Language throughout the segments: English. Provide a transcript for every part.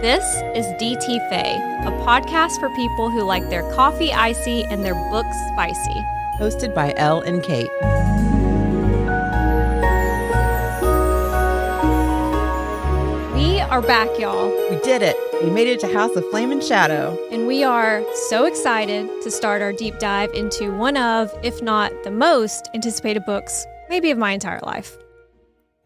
This is DT Fae, a podcast for people who like their coffee icy and their books spicy. Hosted by Elle and Kate. We are back, y'all, We did it. We made it to House of Flame and Shadow. and we are so excited to start our deep dive into one of, if not the most anticipated books, maybe of my entire life.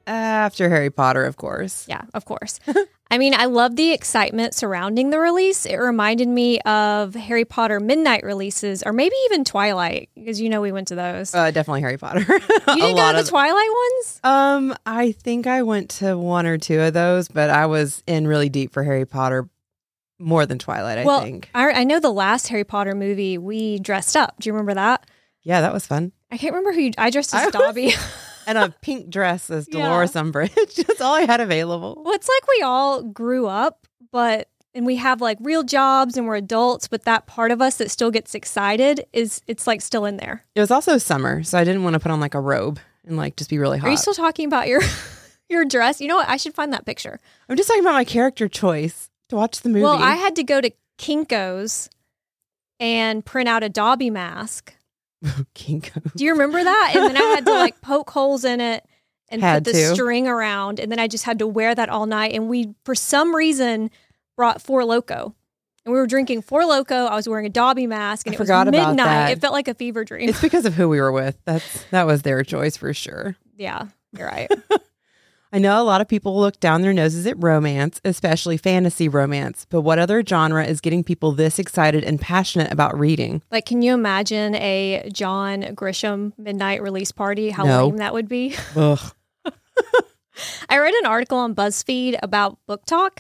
After Harry Potter, of course. Yeah, of course. I mean, I love the excitement surrounding the release. It reminded me of Harry Potter midnight releases, or maybe even Twilight, because you know we went to those. Uh, definitely Harry Potter. you didn't go to the Twilight ones? Um, I think I went to one or two of those, but I was in really deep for Harry Potter more than Twilight, I well, think. I, I know the last Harry Potter movie we dressed up. Do you remember that? Yeah, that was fun. I can't remember who you, I dressed I as was- Dobby. And a pink dress as Yeah. Dolores Umbridge. That's all I had available. well, it's like we all grew up, but and we have like real jobs and we're adults, but that part of us that still gets excited is it's like still in there. It was also summer, so I didn't want to put on like a robe and like just be really hot. Are you still talking about your your dress? You know what? I should find that picture. I'm just talking about my character choice to watch the movie. Well, I had to go to Kinko's and print out a Dobby mask. Kinko. Do you remember that? And then I had to like poke holes in it and Had put the to. string around, and then I just had to wear that all night. And we, for some reason, brought Four Loco. And we were drinking Four Loco. I was wearing a Dobby mask, and I it was midnight. It felt like a fever dream. It's because of who we were with. That's that was their choice for sure. yeah, you're right. I know a lot of people look down their noses at romance, especially fantasy romance, but what other genre is getting people this excited and passionate about reading? like, can you imagine a John Grisham midnight release party? How No. lame that would be. Ugh. I read an article on BuzzFeed about BookTok,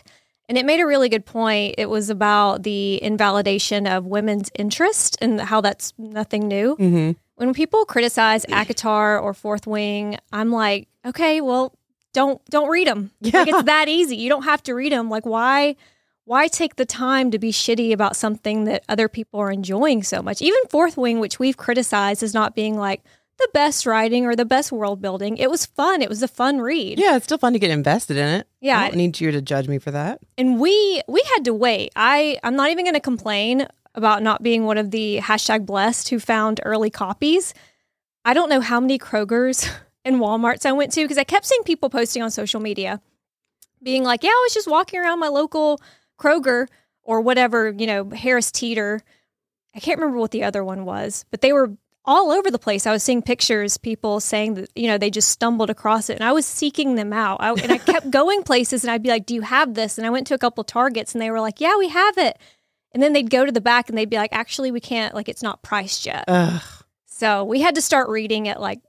and it made a really good point. It was about the invalidation of women's interest and how that's nothing new. hmm When people criticize ACOTAR or Fourth Wing, I'm like, okay, well, don't don't read them. Like Yeah. it's that easy. You don't have to read them. Like why why take the time to be shitty about something that other people are enjoying so much? Even Fourth Wing, which we've criticized as not being like the best writing or the best world building, it was fun. It was a fun read. Yeah, it's still fun to get invested in it. Yeah. I don't need you to judge me for that. and we we had to wait i i'm not even going to complain about not being one of the hashtag blessed who found early copies i don't know how many krogers and walmarts i went to because i kept seeing people posting on social media being like yeah i was just walking around my local kroger or whatever you know harris teeter i can't remember what the other one was but they were all over the place. I was seeing pictures, people saying that, you know, they just stumbled across it and I was seeking them out. I, and I kept going places and I'd be like, Do you have this? And I went to a couple Targets and they were like, Yeah, we have it. And then they'd go to the back and they'd be like, Actually, we can't, like, it's not priced yet. Ugh. So we had to start reading at like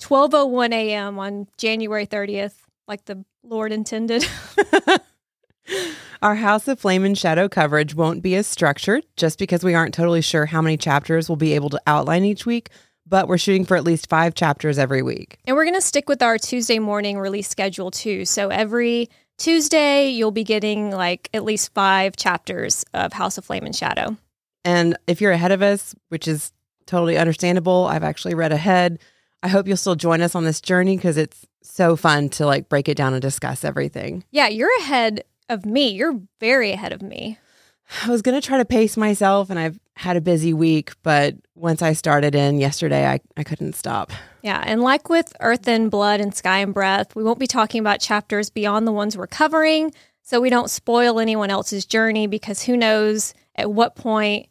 12.01 a.m. on January 30th, like the Lord intended. Our House of Flame and Shadow coverage won't be as structured just because we aren't totally sure how many chapters we'll be able to outline each week, but we're shooting for at least five chapters every week. And we're going to stick with our Tuesday morning release schedule too. So every Tuesday, you'll be getting like at least five chapters of House of Flame and Shadow. And if you're ahead of us, which is totally understandable, I've actually read ahead. I hope you'll still join us on this journey because it's so fun to like break it down and discuss everything. Yeah, you're ahead of me. You're very ahead of me. I was going to try to pace myself and I've had a busy week, but once I started in yesterday, I, I couldn't stop. Yeah, and like with Earth and Blood and Sky and Breath, we won't be talking about chapters beyond the ones we're covering, so we don't spoil anyone else's journey because who knows at what point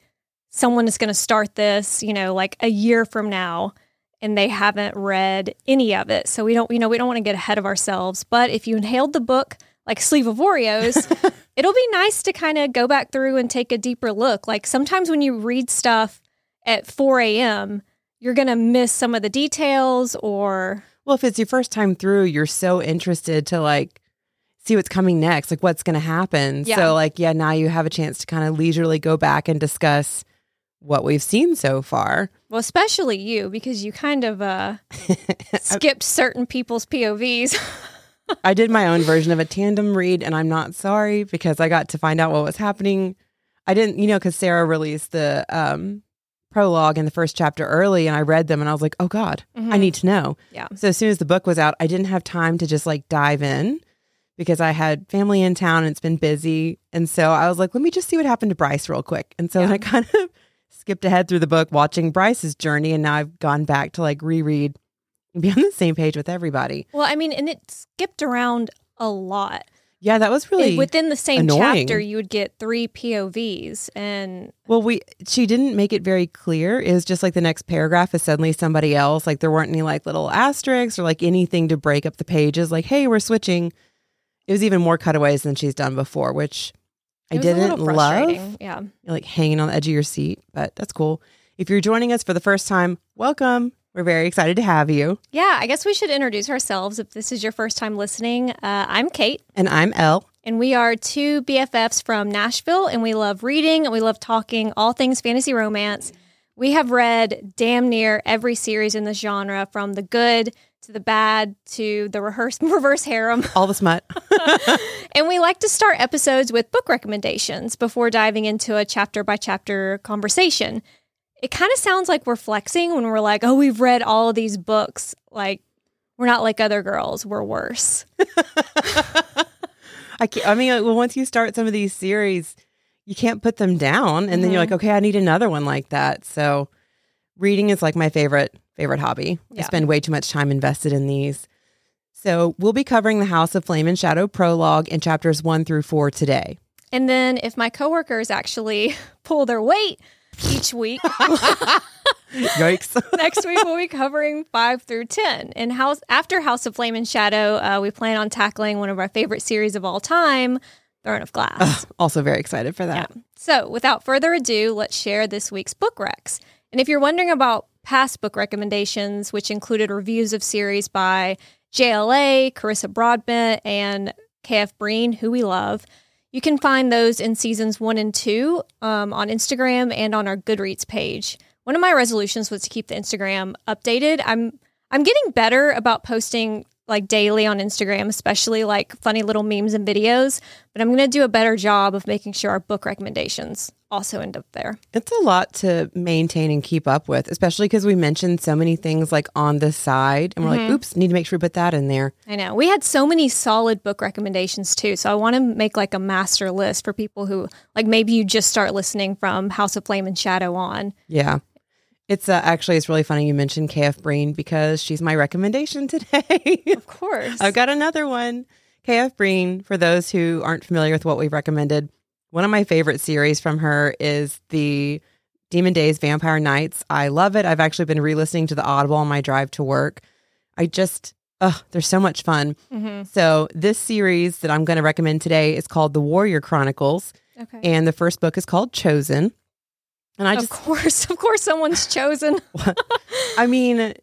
someone is going to start this, you know, like a year from now and they haven't read any of it. So we don't, you know, we don't want to get ahead of ourselves, but if you inhaled the book like sleeve of Oreos, it'll be nice to kind of go back through and take a deeper look. Like sometimes when you read stuff at 4 a.m., you're going to miss some of the details or Well, if it's your first time through, you're so interested to like see what's coming next, like what's going to happen. Yeah. So, like, yeah, now you have a chance to kind of leisurely go back and discuss what we've seen so far. well especially you because you kind of uh skipped certain people's povs I did my own version of a tandem read, and I'm not sorry because I got to find out what was happening. I didn't, you know, because Sarah released the um, prologue and the first chapter early, and I read them, and I was like, oh God, I Mhm. need to know. Yeah. So as soon as the book was out, I didn't have time to just like dive in because I had family in town and it's been busy. And so I was like, let me just see what happened to Bryce real quick. And so Yeah. I kind of skipped ahead through the book watching Bryce's journey. And now I've gone back to like reread and be on the same page with everybody. Well, I mean, and it skipped around a lot. Yeah, that was really And within the same annoying. chapter, you would get three POVs, and Well, we she didn't make it very clear. It was just like the next paragraph is suddenly somebody else. Like there weren't any like little asterisks or like anything to break up the pages. Like, hey, we're switching. It was even more cutaways than she's done before, which I didn't love. Yeah. You're like hanging on the edge of your seat, but that's cool. If you're joining us for the first time, welcome. We're very excited to have you. Yeah, I guess we should introduce ourselves if this is your first time listening. Uh, I'm Kate, And I'm Elle. and we are two BFFs from Nashville, and we love reading and we love talking all things fantasy romance. We have read damn near every series in this genre, from the good to the bad to the rehearse, reverse harem. All the smut. And we like to start episodes with book recommendations before diving into a chapter by chapter conversation. It kind of sounds like we're flexing when we're like, oh, we've read all of these books. Like, we're not like other girls, we're worse. I can't, I mean, well, once you start some of these series, you can't put them down, and then you're Mm-hmm. like, okay, I need another one like that. So, reading is like my favorite favorite hobby. I spend way too much time invested in these. So, we'll be covering the House of Flame and Shadow prologue in chapters one through four today. And then if my coworkers actually pull their weight each week, Yikes! next week we'll be covering five through ten. And house after House of Flame and Shadow, uh, we plan on tackling one of our favorite series of all time, Throne of Glass. also very excited for that. So, without further ado, let's share this week's book recs. And if you're wondering about past book recommendations, which included reviews of series by JLA, Carissa Broadbent, and KF Breene, who we love, you can find those in seasons one and two um, on Instagram and on our Goodreads page. One of my resolutions was to keep the Instagram updated. I'm I'm getting better about posting like daily on Instagram, especially like funny little memes and videos. But I'm going to do a better job of making sure our book recommendations also end up there. It's a lot to maintain and keep up with, especially because we mentioned so many things like on the side, and we're Mm-hmm. like, oops, need to make sure we put that in there. I know we had so many solid book recommendations too. So I want to make like a master list for people who like maybe you just start listening from House of Flame and Shadow on. Yeah. It's uh, actually it's really funny you mentioned KF Breene because she's my recommendation today. Of course. I've got another one. KF Breene, for those who aren't familiar with what we've recommended, one of my favorite series from her is the Demon Days Vampire Nights. I love it. I've actually been re-listening to the Audible on my drive to work. I just oh, they're so much fun. Mhm. So this series that I'm going to recommend today is called The Warrior Chronicles, Okay. and the first book is called Chosen. And I of just Of course, of course, someone's chosen. I mean,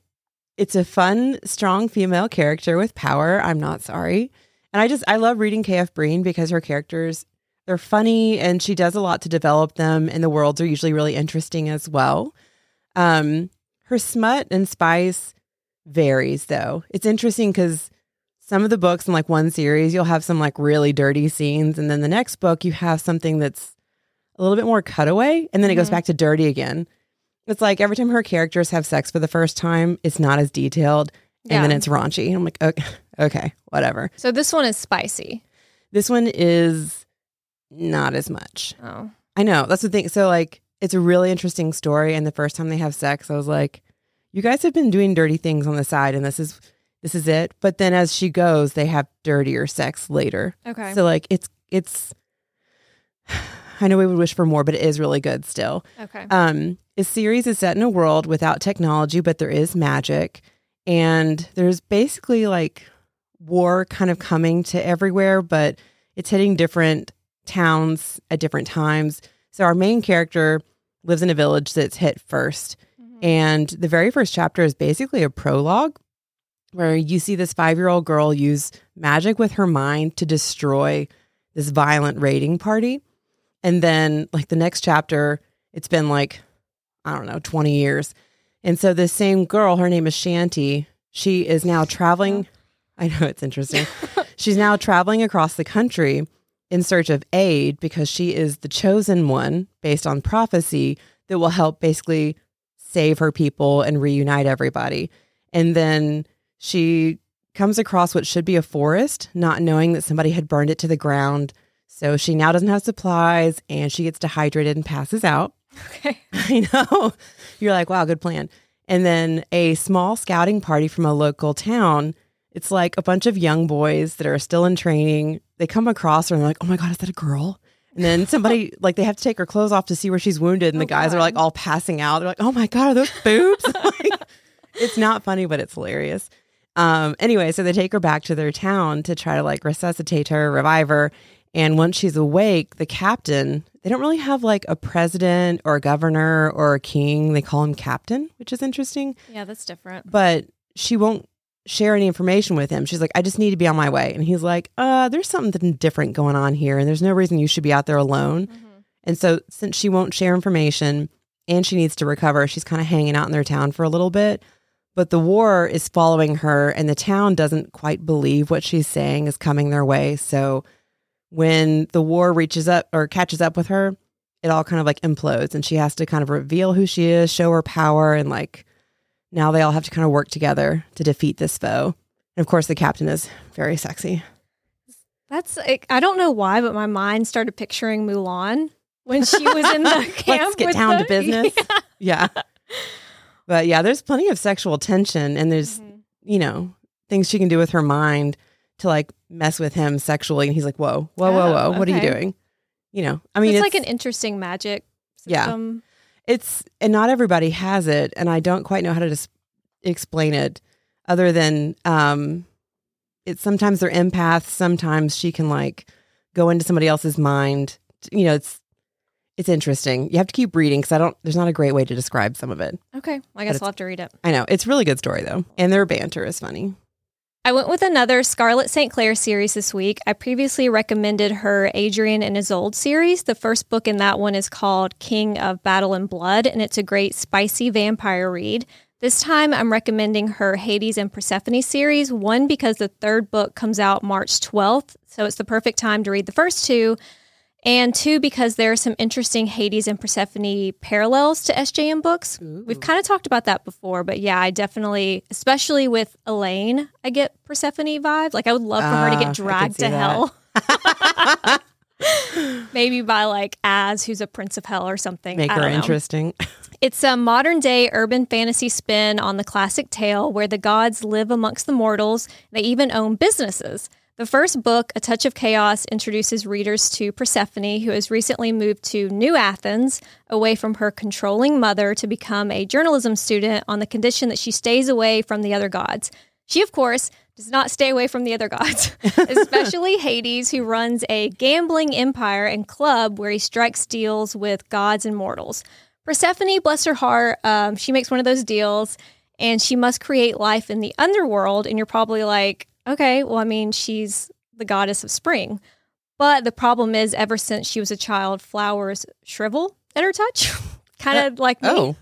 it's a fun, strong female character with power. I'm not sorry. And I just, I love reading KF Breene because her characters, they're funny and she does a lot to develop them. And the worlds are usually really interesting as well. Um, her smut and spice varies though. It's interesting because some of the books in like one series, you'll have some like really dirty scenes. And then the next book, you have something that's a little bit more cutaway. And then it goes Mhm. back to dirty again. It's like every time her characters have sex for the first time, it's not as detailed and then it's raunchy. I'm like, okay, okay, whatever. So this one is spicy. This one is not as much. Oh. I know. That's the thing. So, like, it's a really interesting story. And the first time they have sex, I was like, you guys have been doing dirty things on the side, and this is this is it. But then as she goes, they have dirtier sex later. Okay. So like it's it's I know we would wish for more, but it is really good still. okay. Um, this series is set in a world without technology, but there is magic, and there's basically like war kind of coming to everywhere, but it's hitting different towns at different times. So our main character lives in a village that's hit 1st Mhm. and the very first chapter is basically a prologue where you see this five year old girl use magic with her mind to destroy this violent raiding party. And then, like, the next chapter, it's been like, I don't know, 20 years. And so, this same girl, her name is Shanti, she is now traveling. I know it's interesting. She's now traveling across the country in search of aid because she is the chosen one based on prophecy that will help basically save her people and reunite everybody. And then she comes across what should be a forest, not knowing that somebody had burned it to the ground. So she now doesn't have supplies and she gets dehydrated and passes out. Okay. I know. You're like, wow, good plan. And then a small scouting party from a local town. It's like a bunch of young boys that are still in training. They come across her and they're like, oh my God, is that a girl? And then somebody, like, they have to take her clothes off to see where she's wounded. And Oh, the guys are like all passing out. They're like, oh my God, are those boobs? like, it's not funny, but it's hilarious. Um, anyway, so they take her back to their town to try to like resuscitate her, revive her. And once she's awake, the captain, they don't really have like a president or a governor or a king. They call him captain, which is interesting. Yeah, that's different. But she won't share any information with him. She's like, I just need to be on my way. And he's like, uh, there's something different going on here. And there's no reason you should be out there alone. And so, since she won't share information and she needs to recover, she's kind of hanging out in their town for a little bit. But the war is following her, and the town doesn't quite believe what she's saying is coming their way. So, when the war reaches up or catches up with her, it all kind of like implodes, and she has to kind of reveal who she is, show her power, and like now they all have to kind of work together to defeat this foe. And of course, the captain is very sexy. That's like, I don't know why, but my mind started picturing Mulan when she was in the camp. Let's get down the- to business. yeah. But yeah, there's plenty of sexual tension and there's, Mhm. you know, things she can do with her mind to like mess with him sexually. And he's like, whoa, whoa, whoa, Oh, whoa. What are you doing? You know, I mean, it's, it's, like an interesting magic Yeah. system. It's, and not everybody has it. And I don't quite know how to just explain it other than, um, it's sometimes they're empaths. Sometimes she can like go into somebody else's mind. You know, it's, it's interesting. You have to keep reading because I don't, there's not a great way to describe some of it. Okay. I guess I'll have to read it. I know. It's a really good story though. And their banter is funny. I went with another Scarlett St. Clair series this week. I previously recommended her Adrian and Isolde series. The first book in that one is called King of Battle and Blood, and it's a great spicy vampire read. This time I'm recommending her Hades and Persephone series, one because the third book comes out March 12th, so it's the perfect time to read the first two, and two because there are some interesting Hades and Persephone parallels to SJM books. We've kind of talked about that before, but yeah, I definitely, especially with Elain, I get Persephone vibes. Like I would love for her to Ah, get dragged to that. hell. Maybe by like Az, who's a prince of hell or something. Make her know. interesting. It's a modern day urban fantasy spin on the classic tale where the gods live amongst the mortals. They even own businesses. The first book, A Touch of Chaos, introduces readers to Persephone, who has recently moved to New Athens, away from her controlling mother to become a journalism student on the condition that she stays away from the other gods. She, of course, does not stay away from the other gods, especially Hades, who runs a gambling empire and club where he strikes deals with gods and mortals. Persephone, bless her heart, um, she makes one of those deals and she must create life in the underworld. And you're probably like, okay, well, I mean, she's the goddess of spring. But the problem is, ever since she was a child, flowers shrivel at her touch, kind of uh, like me. oh,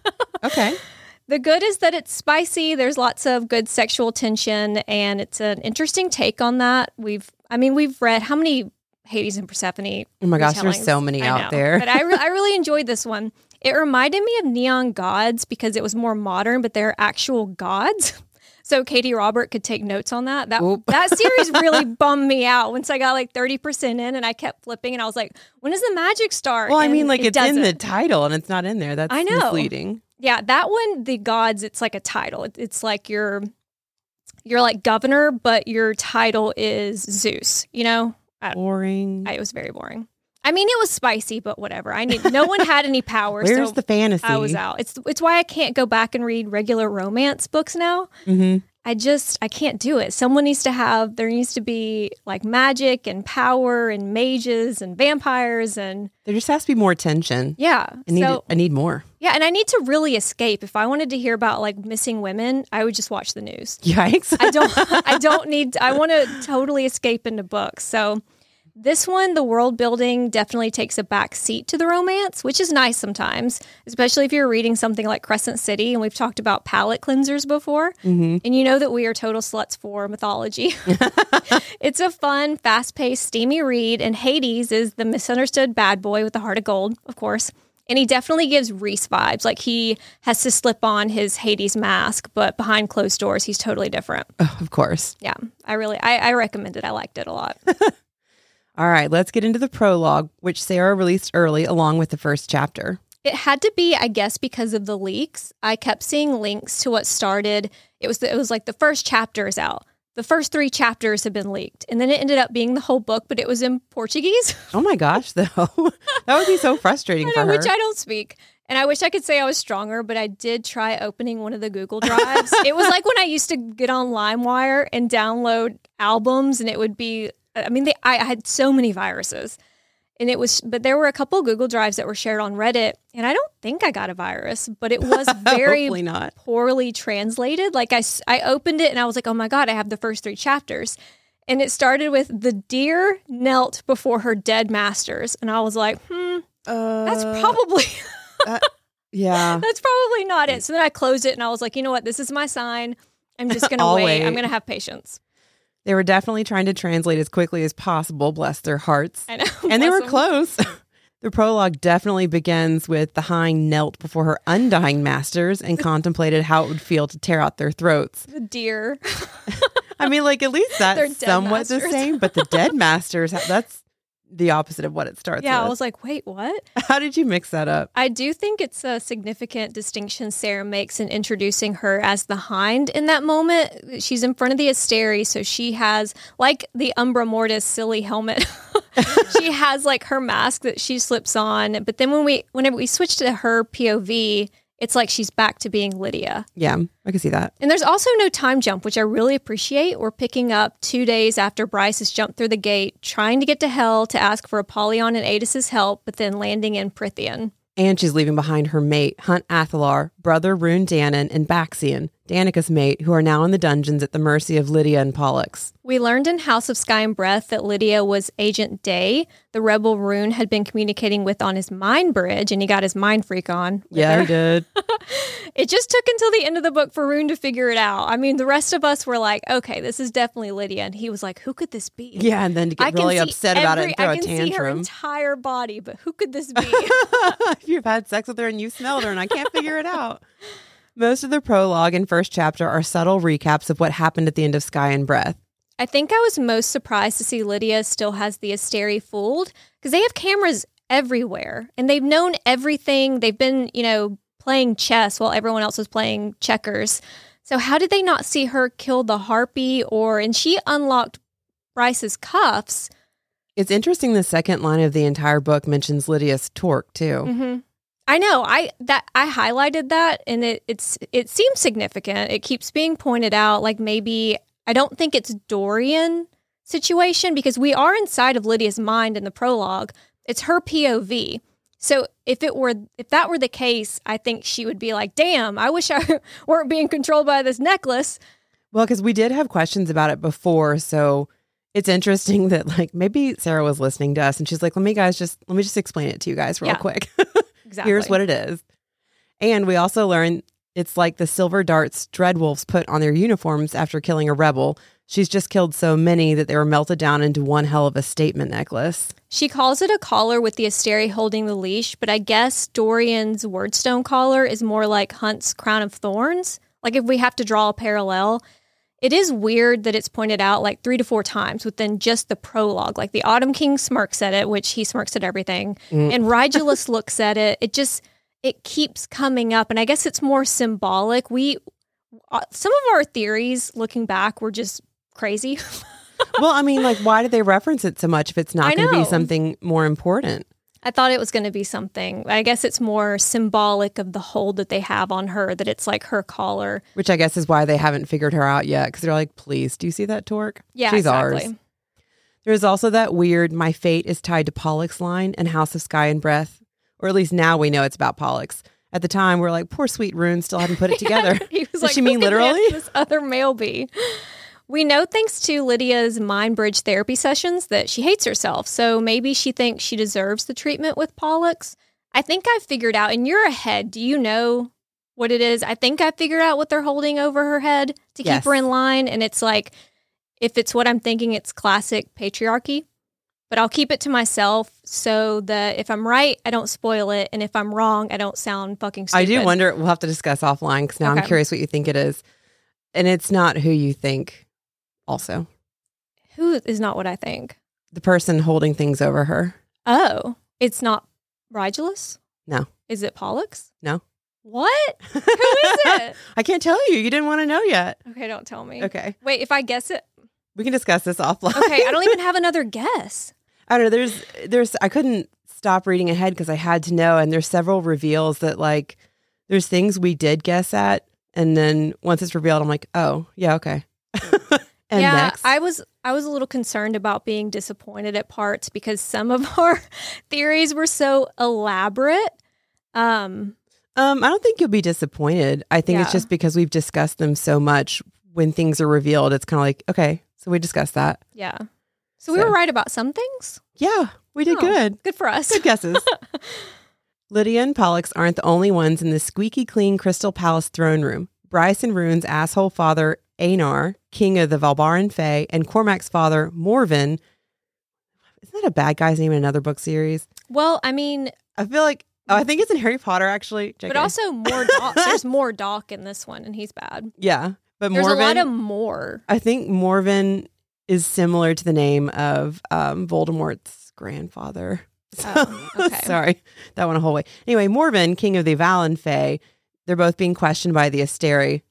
okay. The good is that it's spicy. There's lots of good sexual tension, and it's an interesting take on that. We've, I mean, we've read how many Hades and Persephone. Oh my gosh, there's so many out there. but I, re- I really enjoyed this one. It reminded me of Neon Gods because it was more modern, but they're actual gods. So Katee Robert could take notes on that. That Oop. that series really bummed me out once I got like 30% in and I kept flipping and I was like, when does the magic start? Well, I And mean, like it it's in the title and it's not in there. That's I know. misleading. Yeah, that one, the gods, it's like a title. It's like you're you're like governor, but your title is Zeus. You know, Boring. I, it was very boring. I mean, it was spicy, but whatever. I need no one had any power, Where's so the fantasy? I was out. It's it's why I can't go back and read regular romance books now. hmm I just I can't do it. Someone needs to have there needs to be like magic and power and mages and vampires and There just has to be more tension. yeah. I need. so I need more. yeah, and I need to really escape. If I wanted to hear about like missing women, I would just watch the news. Yikes! I don't I don't need I want to totally escape into books. So this one, the world building definitely takes a back seat to the romance, which is nice sometimes, especially if you're reading something like Crescent City. And we've talked about palette cleansers before. hmm And you know that we are total sluts for mythology. it's a fun, fast paced, steamy read. And Hades is the misunderstood bad boy with a heart of gold, of course. And he definitely gives Rhys vibes. Like he has to slip on his Hades mask, but behind closed doors, he's totally different. Oh, of course. Yeah, I really, I, I recommend it. I liked it a lot. All right, let's get into the prologue, which Sarah released early along with the first chapter. It had to be, I guess, because of the leaks. I kept seeing links to what started. It was the, it was like the first chapter is out. The first three chapters have been leaked, and then it ended up being the whole book, but it was in Portuguese. Oh my gosh, though. that would be so frustrating for her. which I don't speak. And I wish I could say I was stronger, but I did try opening one of the Google Drives. it was like when I used to get on LimeWire and download albums, and it would be, I mean, they, I, had so many viruses. And it was, but there were a couple Google Drives that were shared on Reddit, and I don't think I got a virus, but it was very poorly translated. Like I, I opened it and I was like, oh my God, I have the first three chapters. And it started with the deer knelt before her dead masters. And I was like, hmm, Uh, that's probably yeah. that's probably not it. So then I closed it and I was like, you know what? This is my sign. I'm just gonna wait. wait. I'm gonna have patience. They were definitely trying to translate as quickly as possible, bless their hearts. I know. And they were Bless 'em. close. the prologue definitely begins with the hind knelt before her undying masters and contemplated how it would feel to tear out their throats. The deer. I mean, like, at least that's somewhat the same, but the dead masters, that's the opposite of what it starts with. yeah, I was like, wait, what? How did you mix that up? I do think it's a significant distinction Sarah makes in introducing her as the hind in that moment. She's in front of the Asteri, so she has like the Umbra Mortis silly helmet. she has like her mask that she slips on, but then when we whenever we switch to her POV, it's like she's back to being Lidia. Yeah, I can see that. And there's also no time jump, which I really appreciate. We're picking up two days after Bryce has jumped through the gate, trying to get to Hell to ask for Apollion and Aidas's help, but then landing in Prythian. And she's leaving behind her mate, Hunt Athalar, brother Ruhn Danaan, and Baxian, Danica's mate, who are now in the dungeons at the mercy of Lidia and Pollux. We learned in House of Sky and Breath that Lidia was Agent Day, the rebel Ruhn had been communicating with on his mind bridge, and he got his mind freak on. Yeah, her. he did. It just took until the end of the book for Ruhn to figure it out. I mean, the rest of us were like, okay, this is definitely Lidia. And he was like, who could this be? Yeah, and then to get can really upset about it and throw I a can see her tantrum. entire body, but who could this be? if you've had sex with her and you smelled her and I can't figure it out. Most of the prologue and first chapter are subtle recaps of what happened at the end of Sky and Breath. I think I was most surprised to see Lidia still has the Asteri fooled because they have cameras everywhere and they've known everything. They've been, you know, playing chess while everyone else was playing checkers. So how did they not see her kill the harpy or and she unlocked Bryce's cuffs? It's interesting the second line of the entire book mentions Lidia's torque too. hmm I know. I that I highlighted that, and it it's it seems significant. It keeps being pointed out. Like maybe I don't think it's Dorian situation because we are inside of Lidia's mind in the prologue. It's her POV. So if it were if that were the case, I think she would be like, "Damn, I wish I weren't being controlled by this necklace." Well, because we did have questions about it before, so it's interesting that like maybe Sarah was listening to us and she's like, "Let me guys just let me just explain it to you guys real Yeah. quick. Exactly. Here's what it is." And we also learned it's like the silver darts Dreadwolves put on their uniforms after killing a rebel. She's just killed so many that they were melted down into one hell of a statement necklace. She calls it a collar with the Asteri holding the leash, but I guess Dorian's Wyrdstone collar is more like Hunt's Crown of Thorns. Like if we have to draw a parallel, it is weird that it's pointed out like three to four times within just the prologue. Like the Autumn King smirks at it, which he smirks at everything, Mm. and Rigelus looks at it. It just it keeps coming up, and I guess it's more symbolic. We uh, some of our theories looking back were just crazy. well, I mean, like, why did they reference it so much if it's not going to be something more important? I thought it was going to be something. I guess it's more symbolic of the hold that they have on her, that it's like her collar. Which I guess is why they haven't figured her out yet because they're like, please, do you see that torque? Yeah, She's exactly. ours. There's also that weird "My fate is tied to Pollux" line in House of Sky and Breath, or at least now we know it's about Pollux. At the time, we're like, poor sweet Ruhn still hadn't put it together. he was Does like, she mean literally?" This other male be. We know thanks to Lidia's mind bridge therapy sessions that she hates herself. So maybe she thinks she deserves the treatment with Pollux. I think I figured out, and you're ahead. Do you know what it is? I think I figured out what they're holding over her head to Yes. keep her in line. And it's like, if it's what I'm thinking, it's classic patriarchy. but I'll keep it to myself so that if I'm right, I don't spoil it, and if I'm wrong, I don't sound fucking stupid. I do wonder. We'll have to discuss offline because now I'm curious what you think it is, and it's not who you think. Also, who is not what I think. the person holding things over her. Oh, it's not Rigelus? No. Is it Pollux? No. What? Who is it? I can't tell you. You didn't want to know yet. okay, don't tell me. Okay, Wait, if I guess it, we can discuss this offline. okay, I don't even have another guess. I don't know. There's, there's. I couldn't stop reading ahead because I had to know, and there's several reveals that like, there's things we did guess at, and then once it's revealed, I'm like, oh yeah, okay. and yeah, next, I was I was a little concerned about being disappointed at parts because some of our theories were so elaborate. Um, um, I don't think you'll be disappointed. I think it's just because we've discussed them so much. When things are revealed, it's kind of like, okay, so we discussed that. yeah. So we were right about some things. Yeah, we did Oh. good. Good for us. Good guesses. Lydia and Pollux aren't the only ones in the squeaky clean Crystal Palace throne room. Bryce and Ruhn's asshole father, Einar, king of the Valbaran Fae, and Cormac's father, Morven. Isn't that a bad guy's name in another book series? Well, I mean, I feel like, oh, I think it's in Harry Potter, actually. but also Mordoc. There's Mordoc in this one, and he's bad. yeah. But There's Morven, a lot of more. I think Morven is similar to the name of um, Voldemort's grandfather. Oh, okay. Sorry, that went a whole way. Anyway, Morven, king of the Valen Fae, they're both being questioned by the Asteri.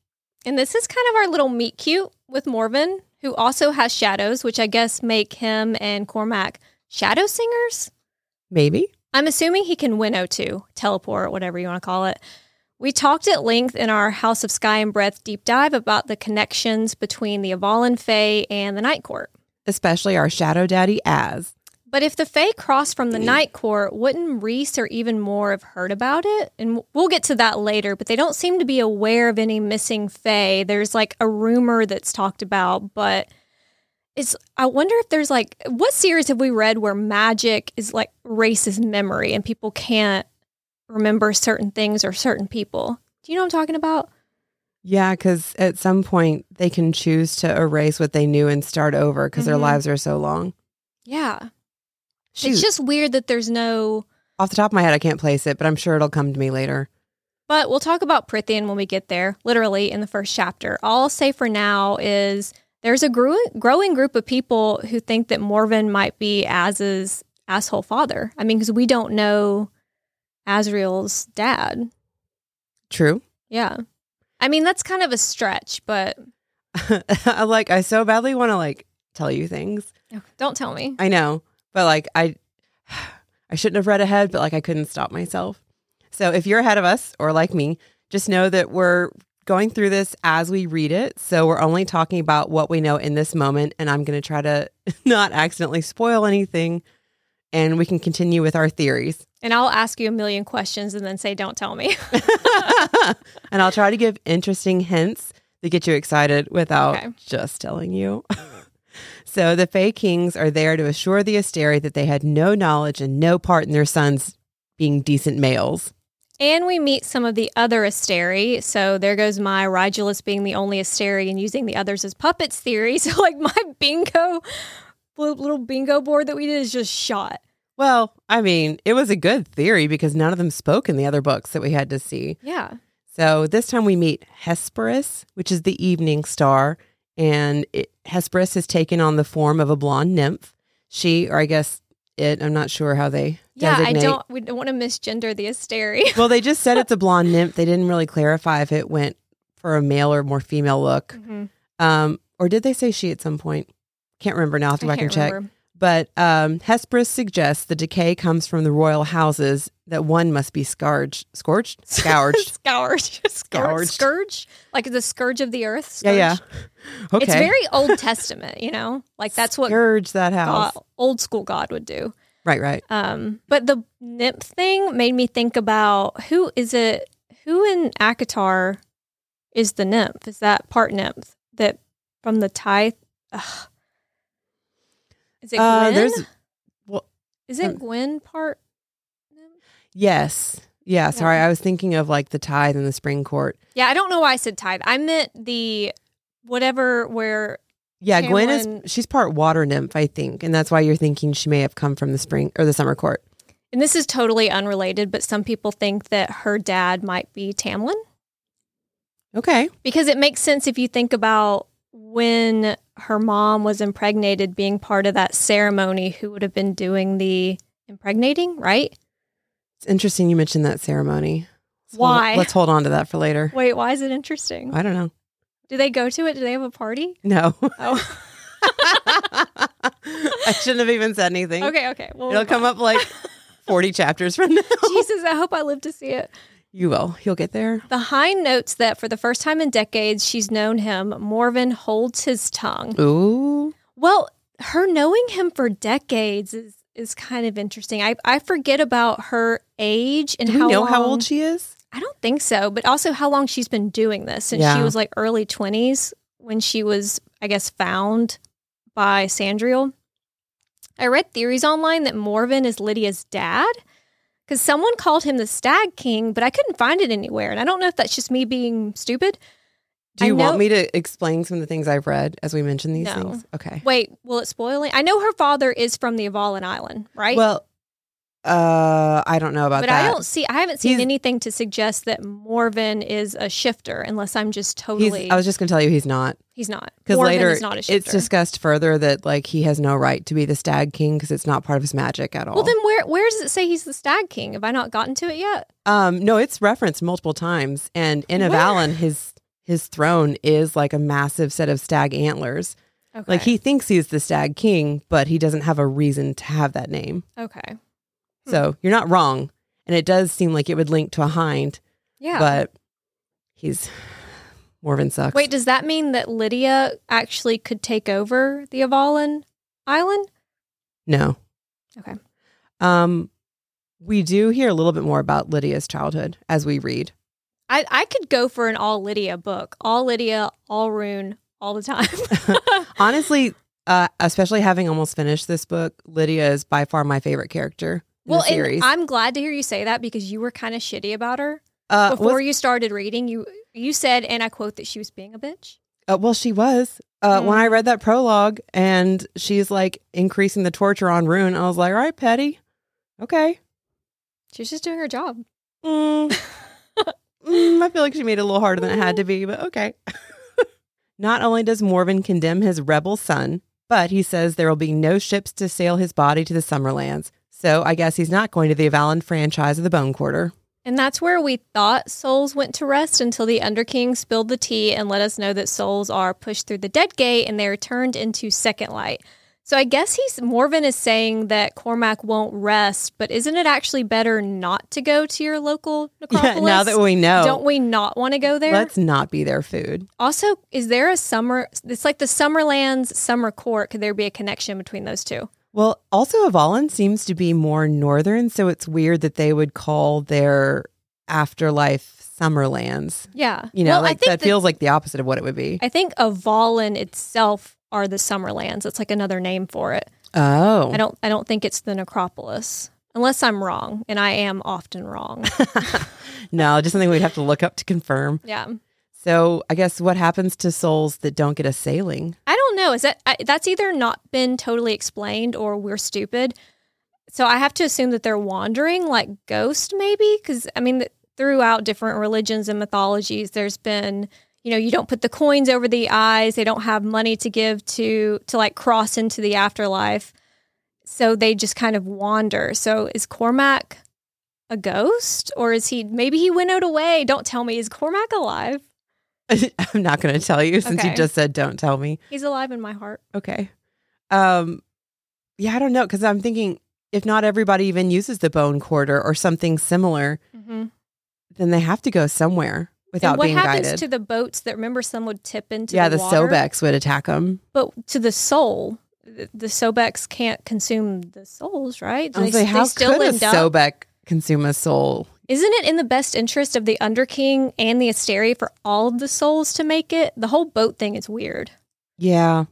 And this is kind of our little meet cute with Morven, who also has shadows, which I guess make him and Cormac shadow singers. Maybe. I'm assuming he can winnow too, teleport, whatever you want to call it. We talked at length in our House of Sky and Breath deep dive about the connections between the Avallen Fae and the Night Court. Especially our shadow daddy, Az. But if the Fae crossed from the Night Court, wouldn't Rhys or even more have heard about it? And we'll get to that later, but they don't seem to be aware of any missing Fae. There's like a rumor that's talked about, but it's I wonder if there's like what series have we read where magic is like races memory and people can't remember certain things or certain people. Do you know what I'm talking about? Yeah, because at some point they can choose to erase what they knew and start over because their Mhm. lives are so long. Yeah. Shoot. It's just weird that there's no Off the top of my head, I can't place it, but I'm sure it'll come to me later. But we'll talk about Prythian when we get there, literally in the first chapter. All I'll say for now is there's a growing, growing group of people who think that Morven might be Az's asshole father. I mean, because we don't know Azriel's dad. True. Yeah. I mean, that's kind of a stretch, but like, I so badly want to like tell you things. don't tell me. I know, but like I I shouldn't have read ahead, but like I couldn't stop myself. So if you're ahead of us or like me, just know that we're going through this as we read it. So we're only talking about what we know in this moment and I'm going to try to not accidentally spoil anything and we can continue with our theories. And I'll ask you a million questions and then say, don't tell me. and I'll try to give interesting hints to get you excited without Okay. just telling you. so the Fae Kings are there to assure the Asteri that they had no knowledge and no part in their sons being decent males. And we meet some of the other Asteri. So there goes my Rigelus being the only Asteri and using the others as puppets theory. So, like, my bingo, little bingo board that we did is just shot. Well, I mean, it was a good theory because none of them spoke in the other books that we had to see. Yeah. So this time we meet Hesperus, which is the evening star, and it, Hesperus has taken on the form of a blonde nymph. She, or I guess it, I'm not sure how they Yeah, designate. I don't, we don't want to misgender the Asteri. well, they just said it's a blonde nymph. They didn't really clarify if it went for a male or more female look. Mhm. Um, or did they say she at some point? Can't remember now. I'll have to I go back and check. remember. But um, Hesperus suggests the decay comes from the royal houses, that one must be scourged, scourged, scourged. Scourge. Scourge. Scourged. Scourge. Like the scourge of the earth. yeah, yeah. Okay. It's very Old Testament, you know? Like that's what scourge that house. God, old school God would do. Right, right. Um, but the nymph thing made me think about who is it? Who in ACOTAR is the nymph? Is that part nymph that from the tithe? Ugh. Is it Uh, Gwen? there's well, is it uh, Gwen part? yes, yeah. Sorry, I was thinking of like the tithe and the spring court. Yeah, I don't know why I said tithe. I meant the whatever where Yeah, Gwen is she's part water nymph, I think, and that's why you're thinking she may have come from the spring or the summer court. And this is totally unrelated, but some people think that her dad might be Tamlin Okay. because it makes sense if you think about when her mom was impregnated, being part of that ceremony, who would have been doing the impregnating, right? It's interesting you mentioned that ceremony. Let's hold- Why? let's hold on to that for later. Wait, why is it interesting? I don't know. Do they go to it? Do they have a party? No. Oh, I shouldn't have even said anything. okay, okay. Well, It'll come up like 40 chapters from now. Jesus, I hope I live to see it. You will. You'll get there. The Hind notes that for the first time in decades she's known him, Morven holds his tongue. Ooh. Well, her knowing him for decades is is kind of interesting. I, I forget about her age and Do how know how old she is? I don't think so, but also how long she's been doing this since she was like early 20s when she was, I guess, found by Sandriel. I read theories online that Morven is Lidia's dad because someone called him the Stag King, but I couldn't find it anywhere. And I don't know if that's just me being stupid. Do you know- want me to explain some of the things I've read as we mention these No. things? Okay. Wait, will it spoil it? I know her father is from the Avallen Island, right? Well, uh, I don't know about but that. But I don't see. I haven't seen He's- anything to suggest that Morven is a shifter, unless I'm just totally. I was just going to tell you he's not. he's not Because later is not a it's discussed further that like he has no right to be the stag king because it's not part of his magic at all. well, then where where does it say he's the Stag King? Have I not gotten to it yet? um, no, it's referenced multiple times, and in? Avallen, his his throne is like a massive set of stag antlers. Okay. Like he thinks he's the stag king, but he doesn't have a reason to have that name. Okay. Hmm. So you're not wrong, and it does seem like it would link to a hind, Yeah. but he's Morven sucks. Wait, does that mean that Lidia actually could take over the Avallen Island? no. Okay. Um, we do hear a little bit more about Lidia's childhood as we read. I I could go for an all Lidia book, all Lidia, all Ruhn, all the time. Honestly, uh, especially having almost finished this book, Lidia is by far my favorite character well, series. and I'm glad to hear you say that because you were kind of shitty about her. uh, before was- you started reading, you you said, and I quote that she was being a bitch. uh, well, she was. Uh, When Mm. I read that prologue and she's like increasing the torture on Ruhn, I was like, all right, Petty. Okay. She's just doing her job. Mm. Mm, I feel like she made it a little harder than it had to be, but okay. Not only does Morven condemn his rebel son, but he says there will be no ships to sail his body to the Summerlands. So I guess he's not going to the Avallen franchise of the Bone Quarter. And that's where we thought souls went to rest until the Underking spilled the tea and let us know that souls are pushed through the dead gate and they are turned into second light. So I guess he's Morven is saying that Cormac won't rest, but isn't it actually better not to go to your local necropolis? Yeah, now that we know, don't we not want to go there? let's not be their food. also, is there a summer? It's like the Summerlands Summer Court. Could there be a connection between those two? Well, also Avallen seems to be more northern, so it's weird that they would call their afterlife Summerlands. Yeah, You know, Well, like that feels like the opposite of what it would be. I think Avallen itself are the Summerlands. It's like another name for it. Oh. I don't I don't think it's the necropolis. Unless I'm wrong, and I am often wrong. no, just something we'd have to look up to confirm. yeah. So I guess what happens to souls that don't get a sailing? I don't know. Is that I, that's either not been totally explained or we're stupid. So I have to assume that they're wandering like ghost maybe? Cuz I mean throughout different religions and mythologies there's been you know you don't put the coins over the eyes. They don't have money to give to to like cross into the afterlife. So they just kind of wander. So is cormac a ghost? Or is he maybe he winnowed away don't tell me. Is cormac alive I'm not going to tell you since you just said don't tell me. he's alive in my heart Okay. Um yeah, I don't know cuz I'm thinking if not everybody even uses the bone quarter or something similar, mm-hmm. then they have to go somewhere without and what being happens guided. to the boats that remember some would tip into yeah, the, the, water, Sobex would attack them. but to the soul the, the Sobex can't consume the souls right was they, like, how they still could a end up Sobek consume a soul? Isn't it in the best interest of the Underking and the Asteria for all of the souls to make it the whole boat thing is weird Yeah.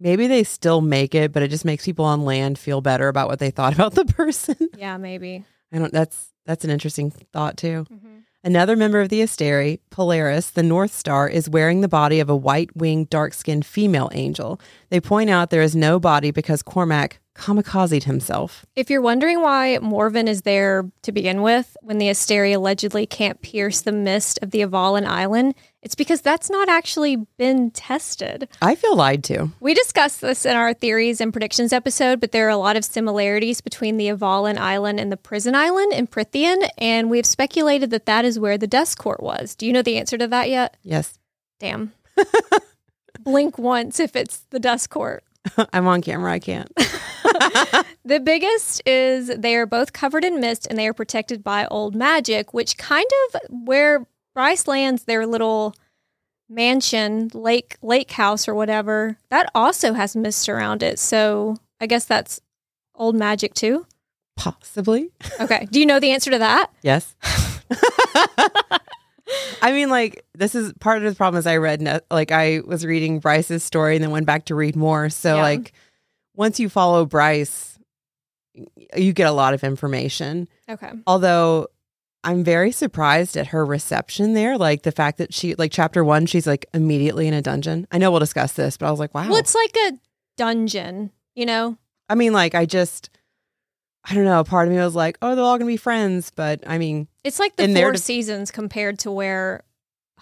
Maybe they still make it, but it just makes people on land feel better about what they thought about the person. yeah maybe I don't that's that's an interesting thought too. Mm-hmm. Another member of the Asteri, Polaris, the North Star, is wearing the body of a white winged, dark skinned female angel. They point out there is no body because Cormac kamikazed himself. If you're wondering why Morven is there to begin with, when the Asteri allegedly can't pierce the mist of the Avallen Island, it's because that's not actually been tested. I feel lied to. We discussed this in our theories and predictions episode, but there are a lot of similarities between the Avallen Island and the prison island in Prythian, and we've speculated that that is where the Dust court was. Do you know the answer to that yet? Yes. Damn. Blink once if it's the dust court. I'm on camera. I can't. The biggest is they are both covered in mist and they are protected by old magic, which kind of where Bryce lands their little mansion, lake lake house or whatever, that also has mist around it. So I guess that's old magic too. Possibly. Okay. Do you know the answer to that? Yes. I mean, like, this is part of the problem is I read, like, I was reading Bryce's story and then went back to read more. So, Yeah. like, once you follow Bryce, you get a lot of information. Okay. Although I'm very surprised at her reception there. Like, the fact that she, like, chapter one, she's like immediately in a dungeon. I know we'll discuss this, but I was like, wow. Well, it's like a dungeon, you know? I mean, like, I just, I don't know. Part of me was like, oh, they're all going to be friends. But I mean, It's like the four seasons compared to where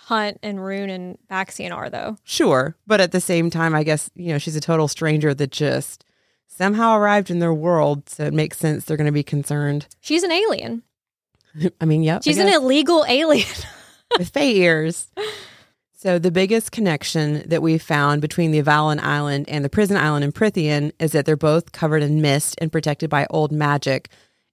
Hunt and Ruhn and Baxian are, though. Sure. But at the same time, I guess, you know, she's a total stranger that just somehow arrived in their world. So it makes sense they're going to be concerned. She's an alien. I mean, yep. She's an illegal alien. with Fae ears. So the biggest connection that we found between the Avallen Island and the prison island in Prythian is that they're both covered in mist and protected by old magic.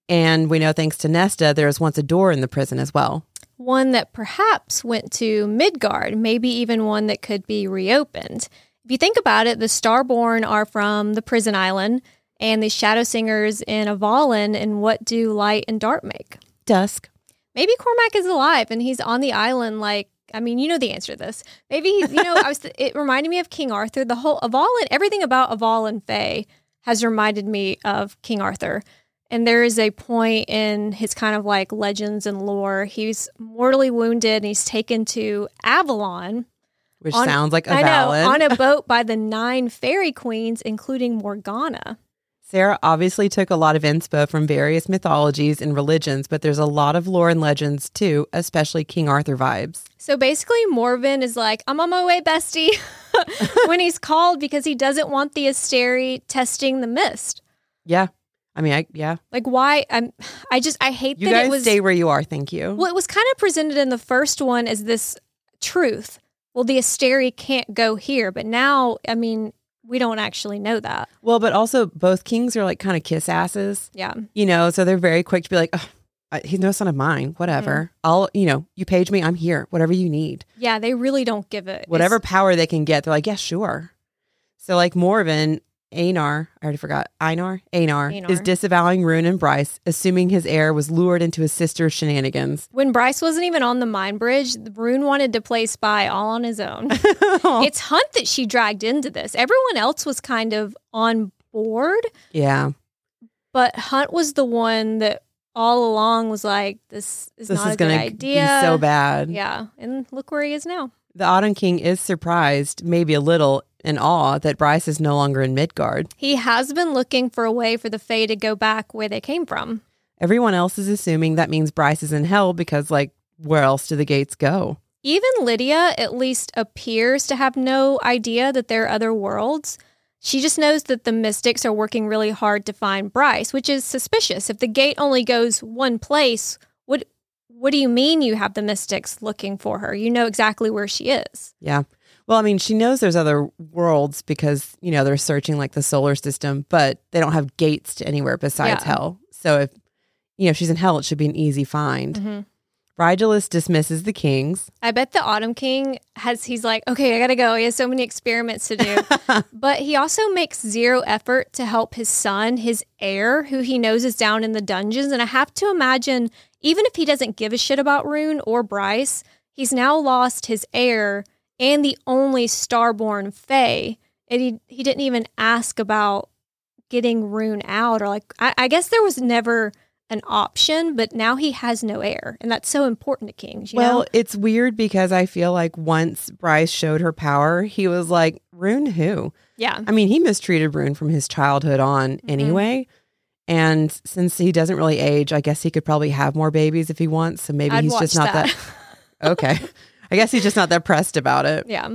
And we know, thanks to Nesta, there was once a door in the prison as well. One that perhaps went to Midgard, maybe even one that could be reopened. If you think about it, the Starborn are from the prison island, and the Shadow Singers in Avallen, and what do light and dark make? Dusk. Maybe Cormac is alive and he's on the island. Like, I mean, you know the answer to this. Maybe he's, you know, I was. It reminded me of King Arthur. The whole Avallen, everything about Avallen Fae has reminded me of King Arthur. And there is a point in his kind of like legends and lore. He's mortally wounded and he's taken to Avalon. Which On- sounds like a I know valid. on a boat by the nine fairy queens, including Morgana. Sarah obviously took a lot of inspo from various mythologies and religions, but there's a lot of lore and legends too, especially King Arthur vibes. So basically, Morven is like, I'm on my way, bestie, when he's called because he doesn't want the Asteri testing the mist. Yeah. I mean, I yeah. Like, why? I'm, I just, I hate You that guys it was. stay where you are, thank you. well, it was kind of presented in the first one as this truth. Well, the Asteri can't go here, but now, I mean, we don't actually know that. Well, but also both kings are like kind of kiss asses, Yeah. you know, so they're very quick to be like, oh, he's no son of mine, whatever. Mm-hmm. I'll, you know, you page me, I'm here, whatever you need. Yeah, they really don't give it. Whatever It's- power they can get, they're like, yeah, sure. So like Morven, Einar, I already forgot, Einar, Einar, Einar. is disavowing Ruhn and Bryce, assuming his heir was lured into his sister's shenanigans. When Bryce wasn't even on the mine bridge, Ruhn wanted to play spy all on his own. it's Hunt that she dragged into this. Everyone else was kind of on board, yeah, but Hunt was the one that all along was like, "This is this not is a good idea." so bad. Yeah, and look where he is now. The Autumn King is surprised, maybe a little in awe, that Bryce is no longer in Midgard. He has been looking for a way for the Fae to go back where they came from. Everyone else is assuming that means Bryce is in hell because, like, where else do the gates go? Even Lidia at least appears to have no idea that there are other worlds. She just knows that the mystics are working really hard to find Bryce, which is suspicious. If the gate only goes one place, what what do you mean you have the mystics looking for her? You know exactly where she is. Yeah. Well, I mean, she knows there's other worlds because, you know, they're searching like the solar system, but they don't have gates to anywhere besides Yeah. hell. So if, you know, if she's in hell, it should be an easy find. Mm-hmm. Rigelus dismisses the kings. I bet the Autumn King has, he's like, okay, I gotta go. He has so many experiments to do. but he also makes zero effort to help his son, his heir, who he knows is down in the dungeons. And I have to imagine, even if he doesn't give a shit about Ruhn or Bryce, he's now lost his heir and the only starborn Fae. And he, he didn't even ask about getting Ruhn out or like, I, I guess there was never an option, but now he has no heir, and that's so important to kings. You well, know? it's weird because I feel like once Bryce showed her power, he was like, Ruhn who? yeah, I mean, he mistreated Ruhn from his childhood on Mm-hmm. anyway. And since he doesn't really age, I guess he could probably have more babies if he wants. So maybe I'd he's just not that. okay. I guess he's just not that pressed about it. yeah,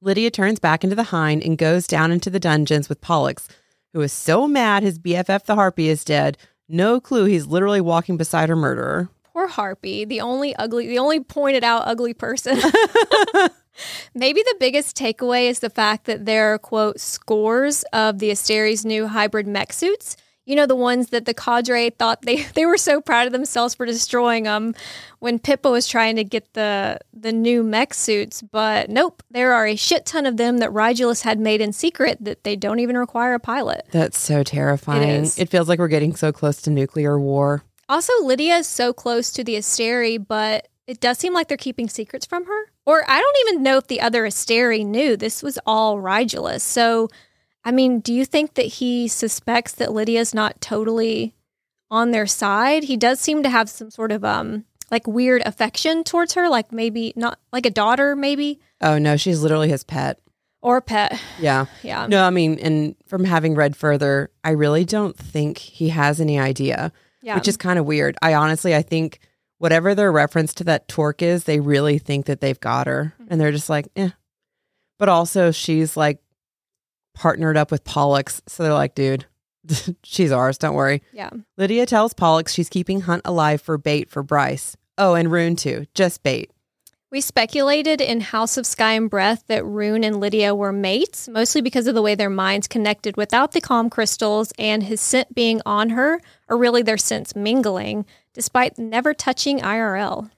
Lidia turns back into the hind and goes down into the dungeons with Pollux, who is so mad his BFF the Harpy is dead. No clue he's literally walking beside her murderer. poor Harpy, the only ugly, the only pointed out ugly person. Maybe the biggest takeaway is the fact that there are, quote, scores of the Asteri's new hybrid mech suits. You know, the ones that the cadre thought they, they were so proud of themselves for destroying them when Pippa was trying to get the, the new mech suits. But nope, there are a shit ton of them that Rigelus had made in secret that they don't even require a pilot. That's so terrifying. It. It feels like we're getting so close to nuclear war. Also, Lidia is so close to the Asteri, but it does seem like they're keeping secrets from her. Or I don't even know if the other Asteri knew this was all Rigelus. So, I mean, do you think that he suspects that Lidia's not totally on their side? He does seem to have some sort of um like weird affection towards her, like maybe not like a daughter, maybe Oh no, she's literally his pet. or pet. Yeah. Yeah, No, I mean, and from having read further, I really don't think he has any idea, yeah. which is kind of weird. I honestly, I think whatever their reference to that torque is, they really think that they've got her, and they're just like, eh. But also, she's like partnered up with Pollux, so they're like, dude, she's ours. Don't worry. yeah. Lidia tells Pollux she's keeping Hunt alive for bait for Bryce. Oh, and Ruhn too, just bait. We speculated in House of Sky and Breath that Ruhn and Lidia were mates, mostly because of the way their minds connected without the calm crystals and his scent being on her, or really their scents mingling, despite never touching IRL.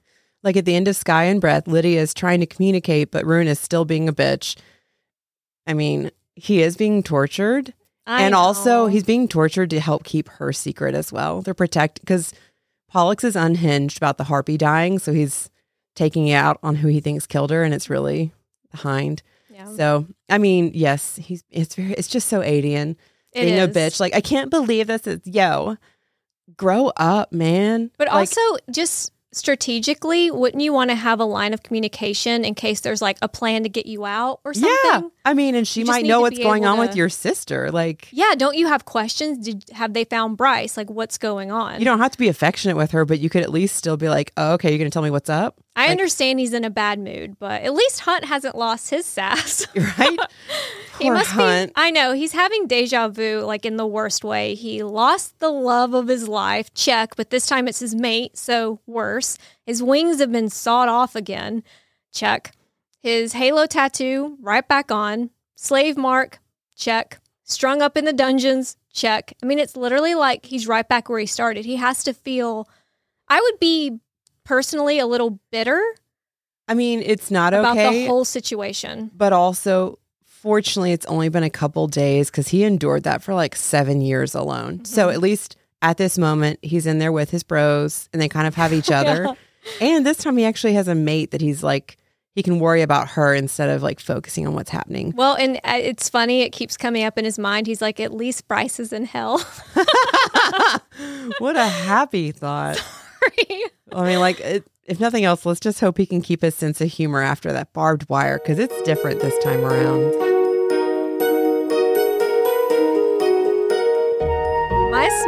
Like at the end of Sky and Breath, Lidia is trying to communicate, but Ruhn is still being a bitch. I mean, he is being tortured. I and also, he's being tortured to help keep her secret as well. They're protect because Pollux is unhinged about the harpy dying, so he's taking it out on who he thinks killed her, and it's really the hind. Yeah. So, I mean, yes, he's it's very it's just so Adian It being a bitch. Like, I can't believe this is yo, grow up, man. But Like, also, just strategically, wouldn't you want to have a line of communication in case there's like a plan to get you out or something? yeah, I mean, and she You might know what's going on with your sister. Like, Yeah, don't you have questions? Did have they found Bryce? Like, what's going on? you don't have to be affectionate with her, but you could at least still be like, oh, okay, you're gonna tell me what's up, I like- understand he's in a bad mood, but at least Hunt hasn't lost his sass. right? he Poor must Hunt. be. I know he's having deja vu, like in the worst way. He lost the love of his life. Check, but this time it's his mate, so worse. His wings have been sawed off again. Check. His halo tattoo right back on. Slave mark. Check. Strung up in the dungeons. Check. I mean, it's literally like he's right back where he started. He has to feel. I would be personally a little bitter I mean, it's not okay. about okay, the whole situation. but also, fortunately, it's only been a couple days because he endured that for like seven years alone. So Mm-hmm. at least at this moment, he's in there with his bros, and they kind of have each other. And this time, he actually has a mate that he's like he can worry about her instead of like focusing on what's happening. Well, and uh, it's funny. It keeps coming up in his mind. He's like, at least Bryce is in hell. what a happy thought. I mean, like, it, if nothing else, let's just hope he can keep his sense of humor after that barbed wire because it's different this time around.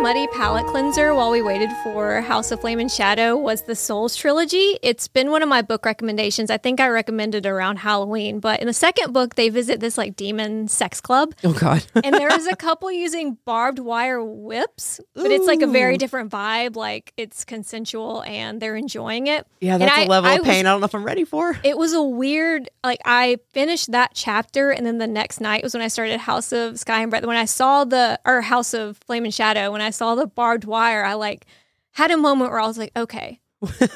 Smutty palette cleanser while we waited for House of Flame and Shadow was the Souls trilogy. It's been one of my book recommendations. I think I recommended around Halloween, but in the second book, they visit this like demon sex club, Oh, God. and there is a couple using barbed wire whips, but it's like a very different vibe. Like it's consensual and they're enjoying it. yeah, And that's I- a level I of was- pain I don't know if I'm ready for. It was a weird, like, I finished that chapter, and then the next night was when I started House of Sky and Breath. When I saw the, or House of Flame and Shadow, when I saw the barbed wire, I like had a moment where I was like, okay,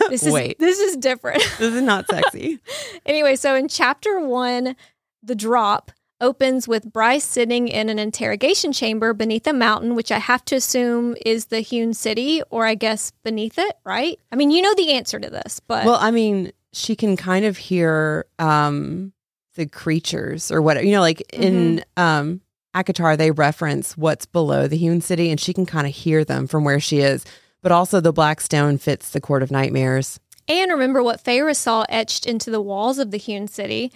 this is Wait. this is different. This is not sexy. anyway, so in chapter one, the drop opens with Bryce sitting in an interrogation chamber beneath a mountain, which I have to assume is the hewn city, or I guess beneath it, right? I mean, you know the answer to this, but well, I mean, she can kind of hear um the creatures or whatever, you know, like in Mm-hmm. um ACOTAR, they reference what's below the hewn city, and she can kind of hear them from where she is. But also, the black stone fits the court of nightmares. And remember what Feyre saw etched into the walls of the hewn city.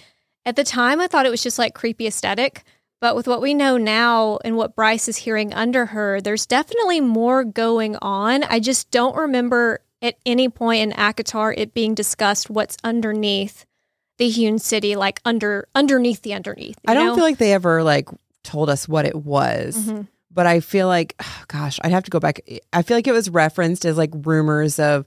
At the time, I thought it was just like creepy aesthetic. But with what we know now and what Bryce is hearing under her, there's definitely more going on. I just don't remember at any point in ACOTAR it being discussed what's underneath the hewn city, like under underneath the underneath. I don't know? feel like they ever like told us what it was. Mhm. But I feel like, oh, gosh, I'd have to go back. I feel like it was referenced as like rumors of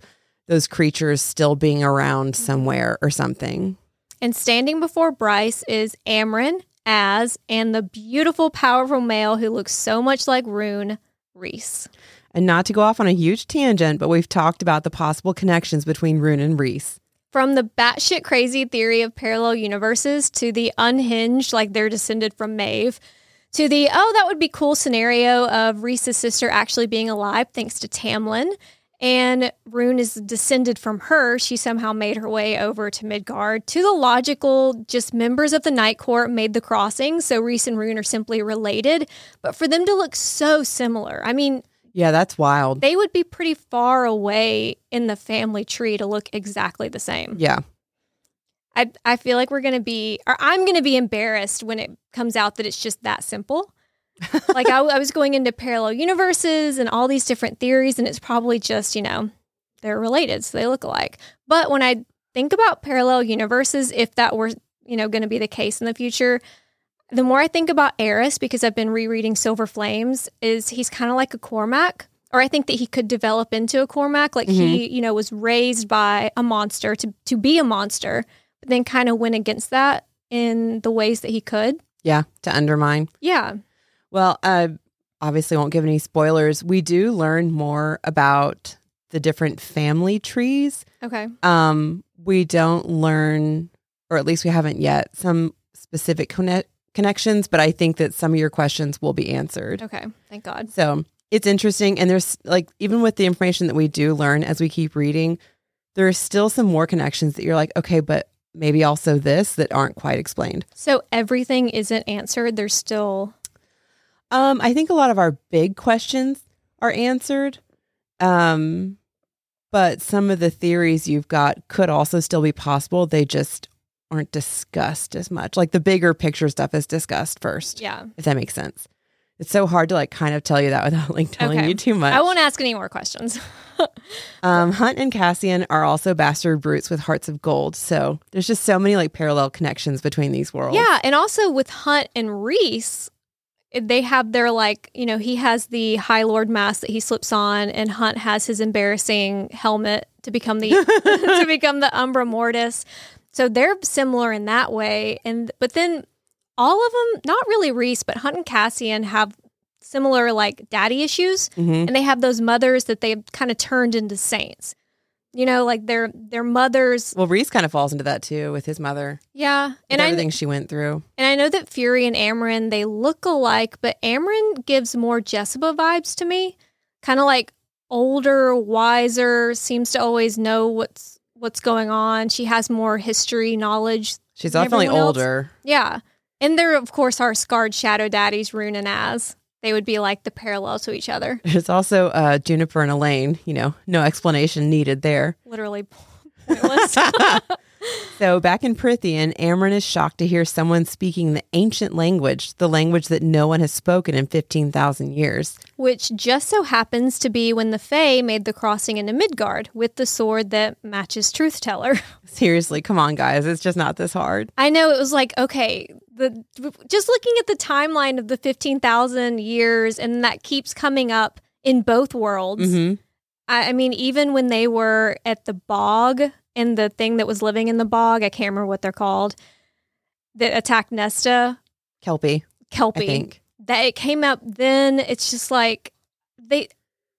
those creatures still being around somewhere or something. And standing before Bryce is Amren, Az, and the beautiful, powerful male who looks so much like Ruhn, Rhys. And not to go off on a huge tangent, but we've talked about the possible connections between Ruhn and Rhys. From the batshit crazy theory of parallel universes to the unhinged, like they're descended from Maeve, to the oh, that would be cool scenario of Rhys's sister actually being alive thanks to Tamlin. And Ruhn is descended from her. She somehow made her way over to Midgard. To the logical, just members of the Night Court made the crossing. So Rhys and Ruhn are simply related. But for them to look so similar, I mean, Yeah, that's wild. they would be pretty far away in the family tree to look exactly the same. Yeah. I I feel like we're gonna be, or I'm gonna be embarrassed when it comes out that it's just that simple. like I, I was going into parallel universes and all these different theories, and it's probably just you know they're related, so they look alike. But when I think about parallel universes, if that were you know going to be the case in the future, the more I think about Eris, because I've been rereading Silver Flames, is he's kind of like a Cormac. Or I think that he could develop into a Cormac. Like he, mm-hmm. you know, was raised by a monster to, to be a monster, but then kind of went against that in the ways that he could. Yeah. To undermine. Yeah. Well, uh, obviously, won't give any spoilers. We do learn more about the different family trees. Okay. Um, we don't learn, or at least we haven't yet, some specific conne- connections, but I think that some of your questions will be answered. Okay. Thank God. So it's interesting. And there's like, even with the information that we do learn as we keep reading, there's still some more connections that you're like, okay, but maybe also this that aren't quite explained. So everything isn't answered. There's still. Um, I think a lot of our big questions are answered. Um, but some of the theories you've got could also still be possible. They just aren't discussed as much. Like the bigger picture stuff is discussed first, Yeah. if that makes sense. It's so hard to like kind of tell you that without like telling Okay. you too much. I won't ask any more questions. Um, Hunt and Cassian are also bastard brutes with hearts of gold. So there's just so many like parallel connections between these worlds. Yeah, and also with Hunt and Rhys, they have their like, you know, he has the High Lord mask that he slips on, and Hunt has his embarrassing helmet to become the to become the Umbra Mortis. So they're similar in that way, and but then all of them, not really Rhys, but Hunt and Cassian have similar like daddy issues, Mhm. and they have those mothers that they've kind of turned into saints. You know, like their their mothers. Well, Rhys kind of falls into that too with his mother Yeah, and and I everything she went through. and I know that Fury and Amren, they look alike, but Amren gives more Jessica vibes to me. Kind of like older, wiser, seems to always know what's what's going on. She has more history knowledge. She's definitely everyone else. older. Yeah. And there, of course, are scarred shadow daddies, Ruhn and Az. They would be like the parallel to each other. There's also uh, Juniper and Elain. You know, no explanation needed there. Literally pointless. So back in Prythian, Amren is shocked to hear someone speaking the ancient language, the language that no one has spoken in 15,000 years. Which just so happens to be when the Fae made the crossing into Midgard with the sword that matches Truth Teller. Seriously, come on, guys. It's just not this hard. I know it was like okay, the just looking at the timeline of the fifteen thousand years, and that keeps coming up in both worlds. hmm I, I mean, even when they were at the bog and the thing that was living in the bog, I can't remember what they're called, that attacked Nesta Kelpie, I Kelpie. think. That it came up then. It's just like they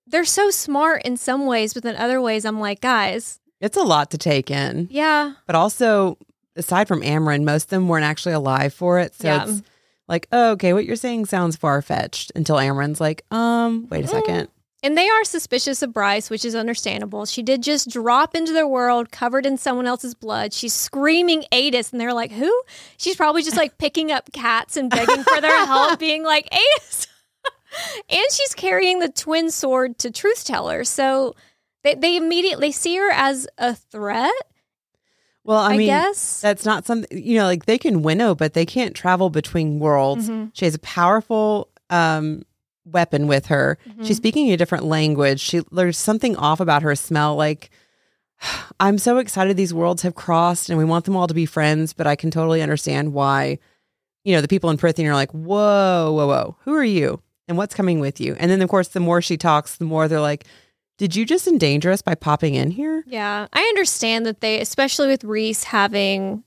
they're so smart in some ways, but in other ways, I'm like, guys, It's a lot to take in. yeah, But also, aside from Amren, most of them weren't actually alive for it. So Yeah. it's like, oh, okay, what you're saying sounds far fetched until Amren's like, um, wait a Mm. And they are suspicious of Bryce, which is understandable. She did just drop into their world covered in someone else's blood. She's screaming Aidas, and they're like, Who? She's probably just like picking up cats and begging for their help, being like, Aidas. and she's carrying the twin sword to Truth Teller. So they, they immediately see her as a threat. Well, I, I mean, guess. that's not something you know. Like they can winnow, but they can't travel between worlds. Mhm. She has a powerful um, weapon with her. Mhm. She's speaking a different language. She there's something off about her smell. Like I'm so excited these worlds have crossed, and we want them all to be friends. But I can totally understand why, you know, the people in Prythian are like, "Whoa, whoa, whoa, who are you, and what's coming with you?" And then, of course, the more she talks, the more they're like, "Did you just endanger us by popping in here?" Yeah, I understand that they, especially with Rhys having,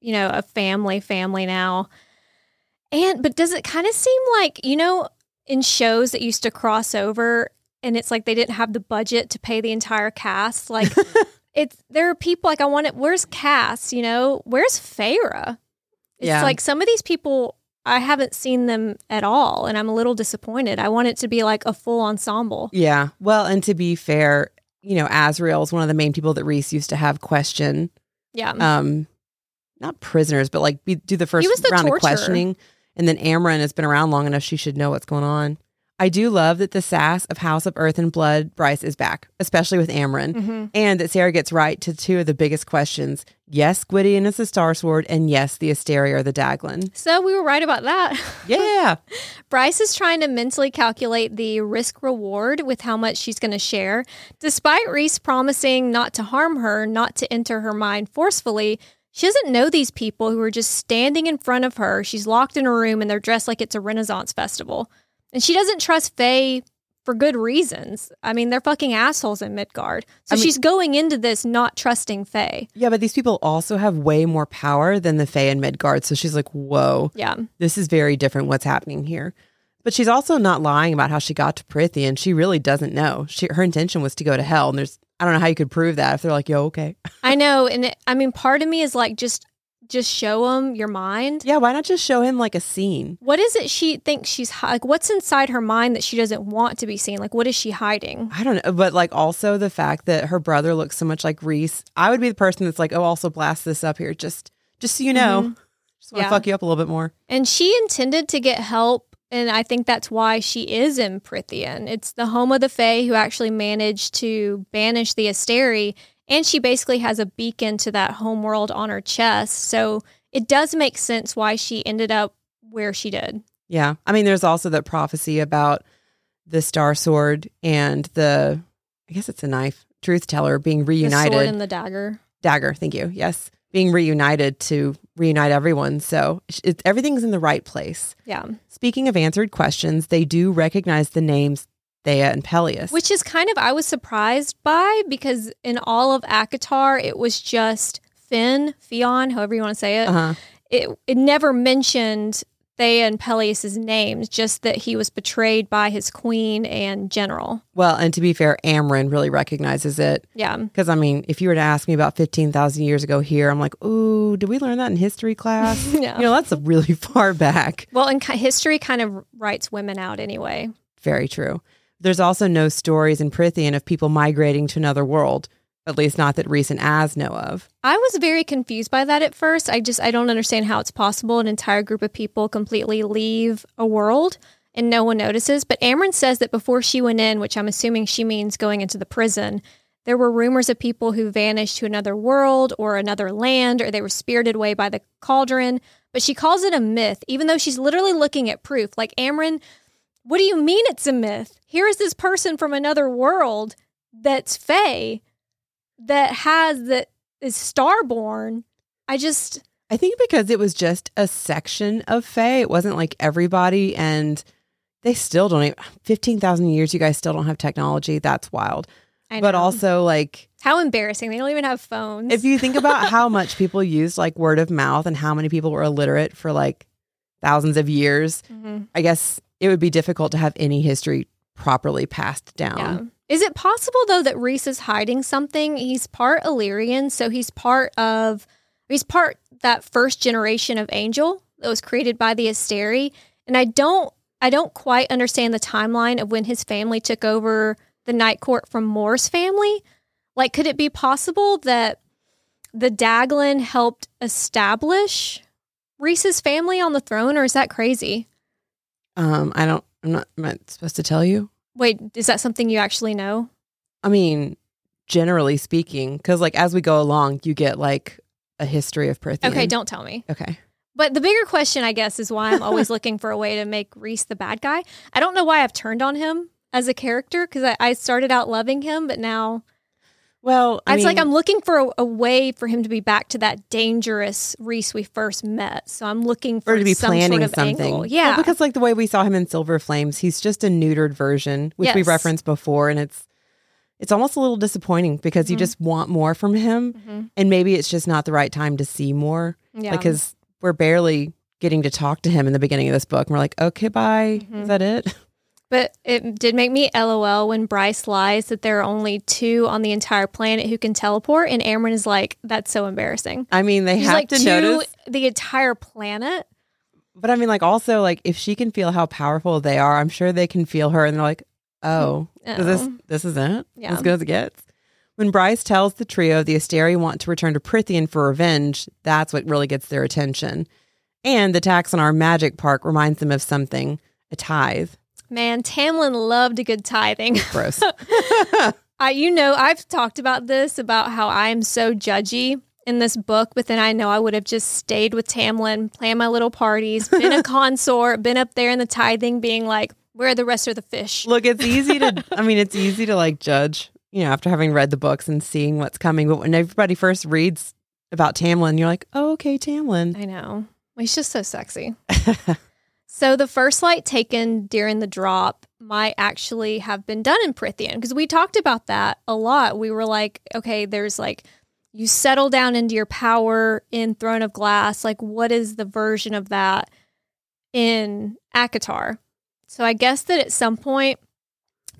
you know, a family, family now. And, but does it kind of seem like, you know, in shows that used to cross over and it's like they didn't have the budget to pay the entire cast? Like, it's, there are people like, I want it, where's Cass, you know, where's Feyre? It's Yeah. like some of these people, I haven't seen them at all and I'm a little disappointed. I want it to be like a full ensemble. Yeah. Well, and to be fair, you know, Azriel is one of the main people that Rhys used to have question. Yeah. Um, not prisoners, but like be, do the first round torturer. of questioning. And then Amren has been around long enough; she should know what's going on. I do love that the sass of House of Earth and Blood Bryce is back, especially with Amren, Mhm. and that Sarah gets right to two of the biggest questions. Yes, Gwydion is the Star Sword, and yes, the Asteria are the Daglan. So we were right about that. Yeah, Bryce is trying to mentally calculate the risk reward with how much she's going to share. Despite Rhys promising not to harm her, not to enter her mind forcefully, she doesn't know these people who are just standing in front of her. She's locked in a room and they're dressed like it's a Renaissance festival. And she doesn't trust Fae for good reasons. I mean, they're fucking assholes in Midgard. So I mean- she's going into this not trusting Fae. yeah, but these people also have way more power than the Fae in Midgard. So she's like, "Whoa, Yeah. this is very different what's happening here. But she's also not lying about how she got to Prythian. She really doesn't know. She her intention was to go to hell, and there's I don't know how you could prove that if they're like, "Yo, okay, I know. And it, I mean, part of me is like, just. Just show them your mind. yeah, why not just show him like a scene?" What is it she thinks she's hi- like? What's inside her mind that she doesn't want to be seen? Like, what is she hiding? I don't know, but like also the fact that her brother looks so much like Rhys. I would be the person that's like, "Oh, also blast this up here, just just so you know, mm-hmm. just want to Yeah. fuck you up a little bit more." And she intended to get help, and I think that's why she is in Prythian. It's the home of the Fae who actually managed to banish the Asteri, and she basically has a beacon to that homeworld on her chest. So it does make sense why she ended up where she did. Yeah, I mean, there's also that prophecy about the Star Sword and the, I guess it's a knife, Truth Teller being The reunited. sword and the dagger. dagger thank you yes being reunited to reunite everyone so it, everything's in the right place Yeah. speaking of answered questions they do recognize the names Theia and Pelias Which is kind of I was surprised by because in all of ACOTAR it was just Finn, Fionn, however you want to say it. uh-huh. It it never mentioned Theia and Pelias' names, just that he was betrayed by his queen and general. well and to be fair Amren really recognizes it Yeah. because i mean if you were to ask me about 15000 years ago here i'm like ooh did we learn that in history class Yeah. you know that's really far back Well, and history kind of writes women out anyway. very true there's also no stories in Prythian of people migrating to another world at least not that recent as know of I was very confused by that at first. I just I don't understand how it's possible an entire group of people completely leave a world and no one notices. But Amren says that before she went in, which I'm assuming she means going into the prison, there were rumors of people who vanished to another world or another land or they were spirited away by the cauldron. But she calls it a myth, even though she's literally looking at proof. Like Amren, what do you mean it's a myth? Here is this person from another world that's Fae that has that is starborn. I just I think because it was just a section of Fae, it wasn't like everybody, and they still don't. Even, Fifteen thousand years, you guys still don't have technology. That's wild. I But also, like, how embarrassing. They don't even have phones. if you think about how much people used like word of mouth and how many people were illiterate for like thousands of years, Mhm. I guess it would be difficult to have any history properly passed down. Is it possible though that Rhys is hiding something? He's part Illyrian, so he's part of he's part that first generation of angel that was created by the Asteri. And I don't I don't quite understand the timeline of when his family took over the Night Court from Mor's family. Like could it be possible that the Daglan helped establish Rhys's family on the throne, or is that crazy? Um, I don't. I'm not, am I supposed to tell you? Wait, is that something you actually know? I mean, generally speaking, because like as we go along, you get like a history of Prythian. Okay, don't tell me. Okay. But the bigger question, I guess, is why I'm always looking for a way to make Rhys the bad guy. I don't know why I've turned on him as a character because I, I started out loving him, but now Well, I it's like I'm looking for a, a way for him to be back to that dangerous Rhys we first met. So I'm looking for to be some planning sort of something. angle. Well, Yeah, because like the way we saw him in Silver Flames, he's just a neutered version, which we referenced before, and it's it's almost a little disappointing because you Mhm. just want more from him, Mhm. and maybe it's just not the right time to see more yeah. because we're barely getting to talk to him in the beginning of this book, and we're like, okay, bye, Mhm. is that it? But it did make me LOL when Bryce lies that there are only two on the entire planet who can teleport, and Amren is like, "That's so embarrassing." I mean, they He's have like to notice, the entire planet. but I mean, like also like if she can feel how powerful they are, I'm sure they can feel her, and they're like, oh, is this Oh. this is it? Yeah. As good as it gets. When Bryce tells the trio the Asteri want to return to Prythian for revenge, that's what really gets their attention. And the tax on our magic park reminds them of something a tithe. Man, Tamlin loved a good tithing. Gross. I, you know, I've talked about this about how I am so judgy in this book, but then I know I would have just stayed with Tamlin, planned my little parties, been a consort, been up there in the tithing, being like, "Where are the rest of the fish?" Look, it's easy to, I mean, it's easy to like judge, you know, after having read the books and seeing what's coming. But when everybody first reads about Tamlin, you're like, oh, okay, Tamlin. I know. He's just so sexy. So the first light taken during the drop might actually have been done in Prythian because we talked about that a lot. We were like, okay, there's like you settle down into your power in Throne of Glass. Like, what is the version of that in ACOTAR? So I guess that at some point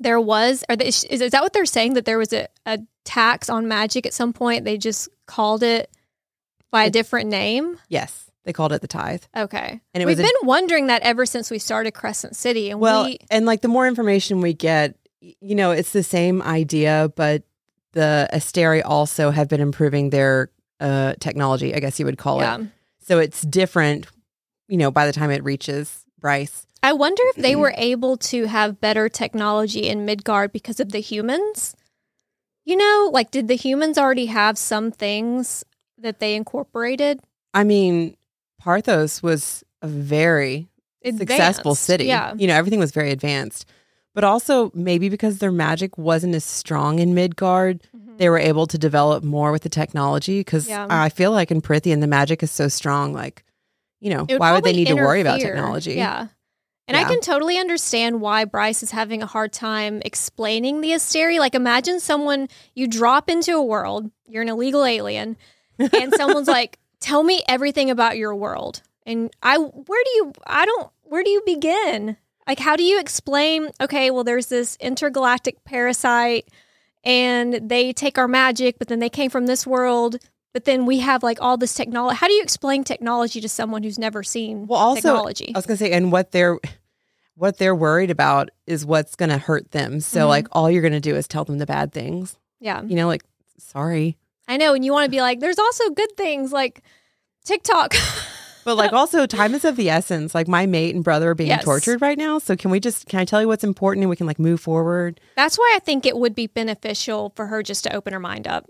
there was, or is, is that what they're saying? That there was a, a tax on magic at some point? They just called it by a different name? Yes, they called it the tithe. Okay. And it We've was a- been wondering that ever since we started Crescent City. And Well, we, and like the more information we get, you know, it's the same idea, but the Asteri also have been improving their uh, technology, I guess you would call yeah. it. So it's different, you know, by the time it reaches Bryce. I wonder if they were able to have better technology in Midgard because of the humans. You know, like did the humans already have some things that they incorporated? I mean, Parthos was a very successful city. Yeah. You know, everything was very advanced. But also, maybe because their magic wasn't as strong in Midgard, Mhm. they were able to develop more with the technology. Because Yeah. I feel like in Prythian, the magic is so strong. Like, you know, It why would they need to worry about technology? Yeah. And I can totally understand why Bryce is having a hard time explaining the Asteri. Like, imagine someone you drop into a world, you're an illegal alien, and someone's like, "Tell me everything about your world." And I, where do you? I don't. Where do you begin? Like, how do you explain? Okay, well, there's this intergalactic parasite, and they take our magic, but then they came from this world. But then we have like all this technology. How do you explain technology to someone who's never seen Well, also, technology? I was gonna say, and what they're what they're worried about is what's gonna hurt them. So Mhm. like all you're gonna do is tell them the bad things. yeah. You know, like sorry. I know, and you want to be like, there's also good things like TikTok. But like also time is of the essence. Like my mate and brother are being Yes. tortured right now. So can we just can I tell you what's important and we can like move forward? That's why I think it would be beneficial for her just to open her mind up.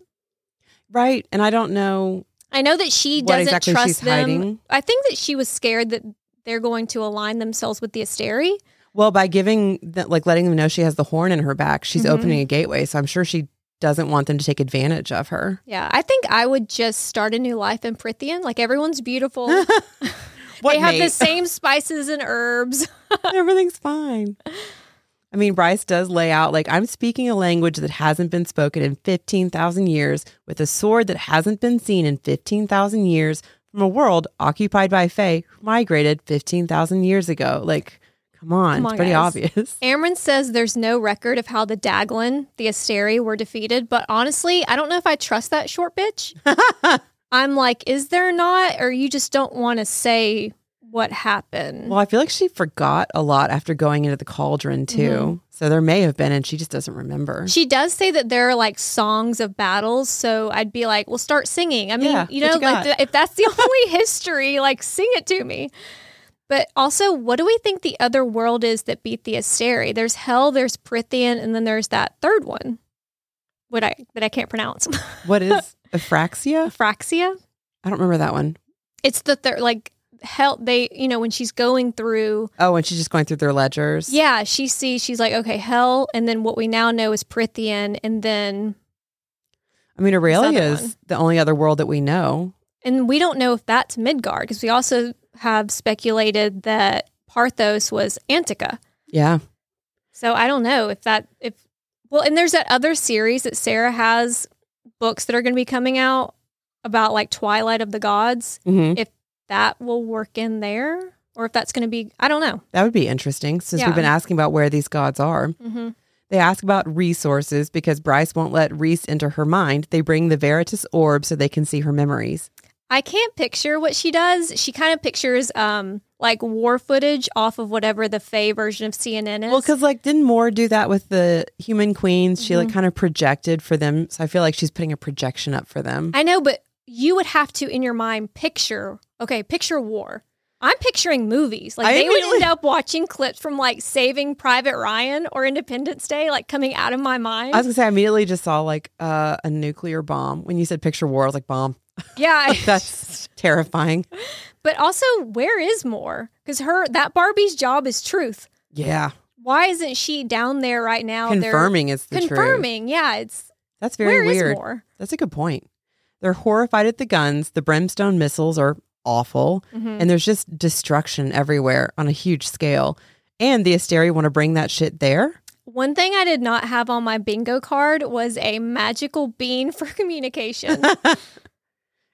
Right. And I don't know I know that she doesn't exactly trust them. hiding. I think that she was scared that they're going to align themselves with the Asteri. Well, by giving the, like letting them know she has the horn in her back, she's Mhm. opening a gateway. So I'm sure she doesn't want them to take advantage of her. Yeah, I think I would just start a new life in Prythian. Like everyone's beautiful. They have the same spices and herbs. Everything's fine. I mean, Bryce does lay out like I'm speaking a language that hasn't been spoken in 15,000 years with a sword that hasn't been seen in 15,000 years from a world occupied by Fae who migrated 15,000 years ago. Like, come on, Come it's on, pretty guys. obvious. Amren says there's no record of how the Daglan, the Asteri, were defeated, but honestly, I don't know if I trust that short bitch. I'm like, is there not, or you just don't want to say what happened? Well, I feel like she forgot a lot after going into the cauldron too. Mm-hmm. So there may have been, and she just doesn't remember. She does say that there are like songs of battles, so I'd be like, "Well, start singing." I mean, Yeah, you know, you like if that's the only history, like sing it to me. But also, what do we think the other world is that beat the Asteri? There's Hell, there's Prythian, and then there's that third one. What I that I can't pronounce. What is Aphraxia? Phraxia. I don't remember that one. It's the third like hell they you know when she's going through Oh, and she's just going through their ledgers. yeah she sees she's like okay hell and then what we now know is Prythian and then I mean, Aurelia is the only other world that we know. and we don't know if that's midgard because we also have speculated that parthos was antica Yeah. so i don't know if that if well and there's that other series that sarah has books that are going to be coming out about like twilight of the gods hmm that will work in there or if that's going to be i don't know That would be interesting since Yeah. we've been asking about where these gods are. mm-hmm. They ask about resources because Bryce won't let Rhys enter her mind. They bring the Veritas orb so they can see her memories. I can't picture what she does. She kind of pictures um like war footage off of whatever the Fae version of CNN is. Well, because like, didn't Mor do that with the human queens? She Mm-hmm. like kind of projected for them. So I feel like she's putting a projection up for them. I know, but you would have to in your mind picture. Okay, picture war. I'm picturing movies. Like I they would end up watching clips from like Saving Private Ryan or Independence Day, like coming out of my mind. I was gonna say I immediately just saw like uh, a nuclear bomb. When you said picture war, I was like bomb. yeah, That's terrifying. but also where is Mor? Because her that Barbie's job is truth. Yeah, Why isn't she down there right now? They're confirming it's the truth. confirming. Yeah, it's That's very where is weird. That's a good point. They're horrified at the guns. The brimstone missiles are awful, Mhm. and there's just destruction everywhere on a huge scale. And the Asteri want to bring that shit there. One thing I did not have on my bingo card was a magical bean for communication.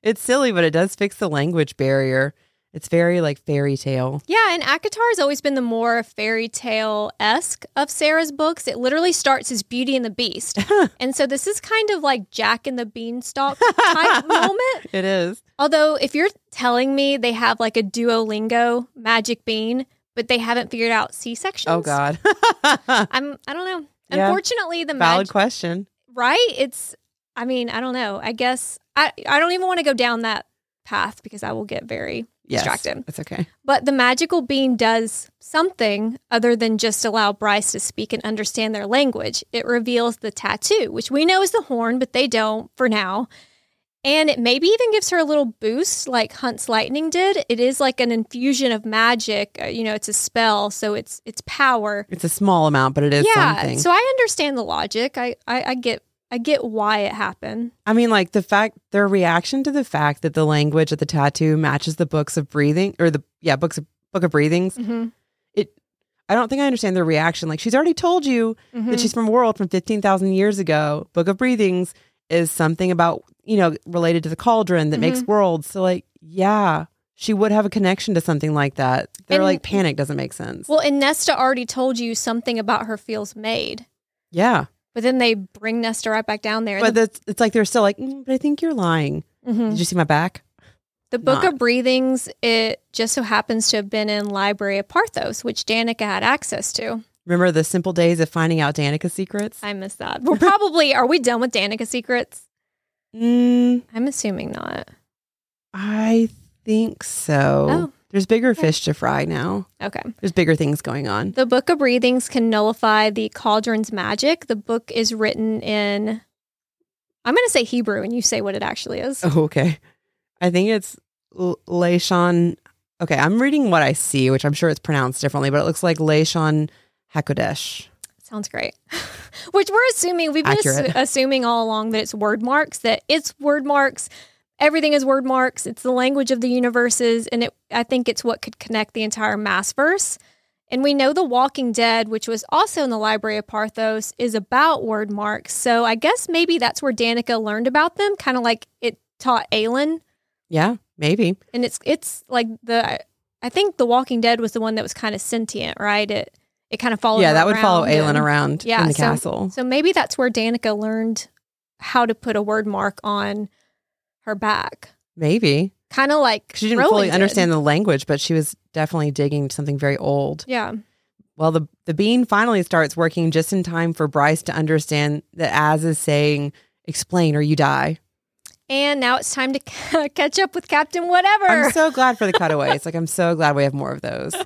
It's silly, but it does fix the language barrier. It's very like fairy tale. yeah, and ACOTAR has always been the more fairy tale esque of Sarah's books. It literally starts as Beauty and the Beast. and so this is kind of like Jack and the Beanstalk type moment. It is. Although, if you're telling me they have like a Duolingo magic bean, but they haven't figured out C sections, Oh God. I'm, I don't know. Yeah. Unfortunately, the Valid magic. question. right it's i mean i don't know. I guess i i don't even want to go down that path because i will get very Yes, distracted. That's okay. but the magical bean does something other than just allow bryce to speak and understand their language. It reveals the tattoo which we know is the horn but they don't for now. And it maybe even gives her a little boost like hunt's lightning did. It is like an infusion of magic uh, you know it's a spell so it's it's power. It's a small amount, but it is yeah something. so i understand the logic. I, I i get i get why it happened I mean, like the fact their reaction to the fact that the language of the tattoo matches the books of breathing or the yeah books of book of breathings. hmm I don't think I understand their reaction. Like she's already told you Mm-hmm. that she's from a world from fifteen thousand years ago. Book of breathings is something about you know related to the cauldron that makes worlds. So like yeah, she would have a connection to something like that. They're And- like panic doesn't make sense. Well, and Nesta already told you something about her feels made, yeah, but then they bring Nesta right back down there. but the, that's it's like they're still like, "Mm, but I think you're lying. Mhm. Did you see my back? the Book not. of Breathings, it just so happens to have been in Library of Parthos, which Danika had access to. Remember the simple days of finding out Danika's secrets? I miss that. We're probably, are we done with Danika secrets? Mm, I'm assuming not. I think so. Oh. There's bigger fish to fry now. Okay. There's bigger things going on. The Book of Breathings can nullify the cauldron's magic. The book is written in, I'm going to say Hebrew, and you say what it actually is. Oh, okay. I think it's L- Leishon. Okay, I'm reading what I see, which I'm sure it's pronounced differently, but it looks like Leishon Hakodesh. Sounds great. Which we're assuming, we've been assu- assuming all along that it's word marks, that it's word marks. Everything is word marks. It's the language of the universes. And it, I think it's what could connect the entire mass verse. And we know The Walking Dead, which was also in the Library of Parthos, is about word marks. So I guess maybe that's where Danika learned about them, kind of like it taught Aelin. Yeah, maybe. And it's it's like the I think The Walking Dead was the one that was kind of sentient, right? It it kind of followed. yeah, that would follow Aelin and- around Yeah, in the so- castle. So maybe that's where Danika learned how to put a word mark on her back. Maybe. Kind of like She didn't fully did. understand the language, but she was definitely digging something very old. Yeah. Well, the, the bean finally starts working just in time for Bryce to understand that Az is saying, explain or you die. And now it's time to catch up with Captain Whatever. I'm so glad for the cutaways. like I'm so glad we have more of those.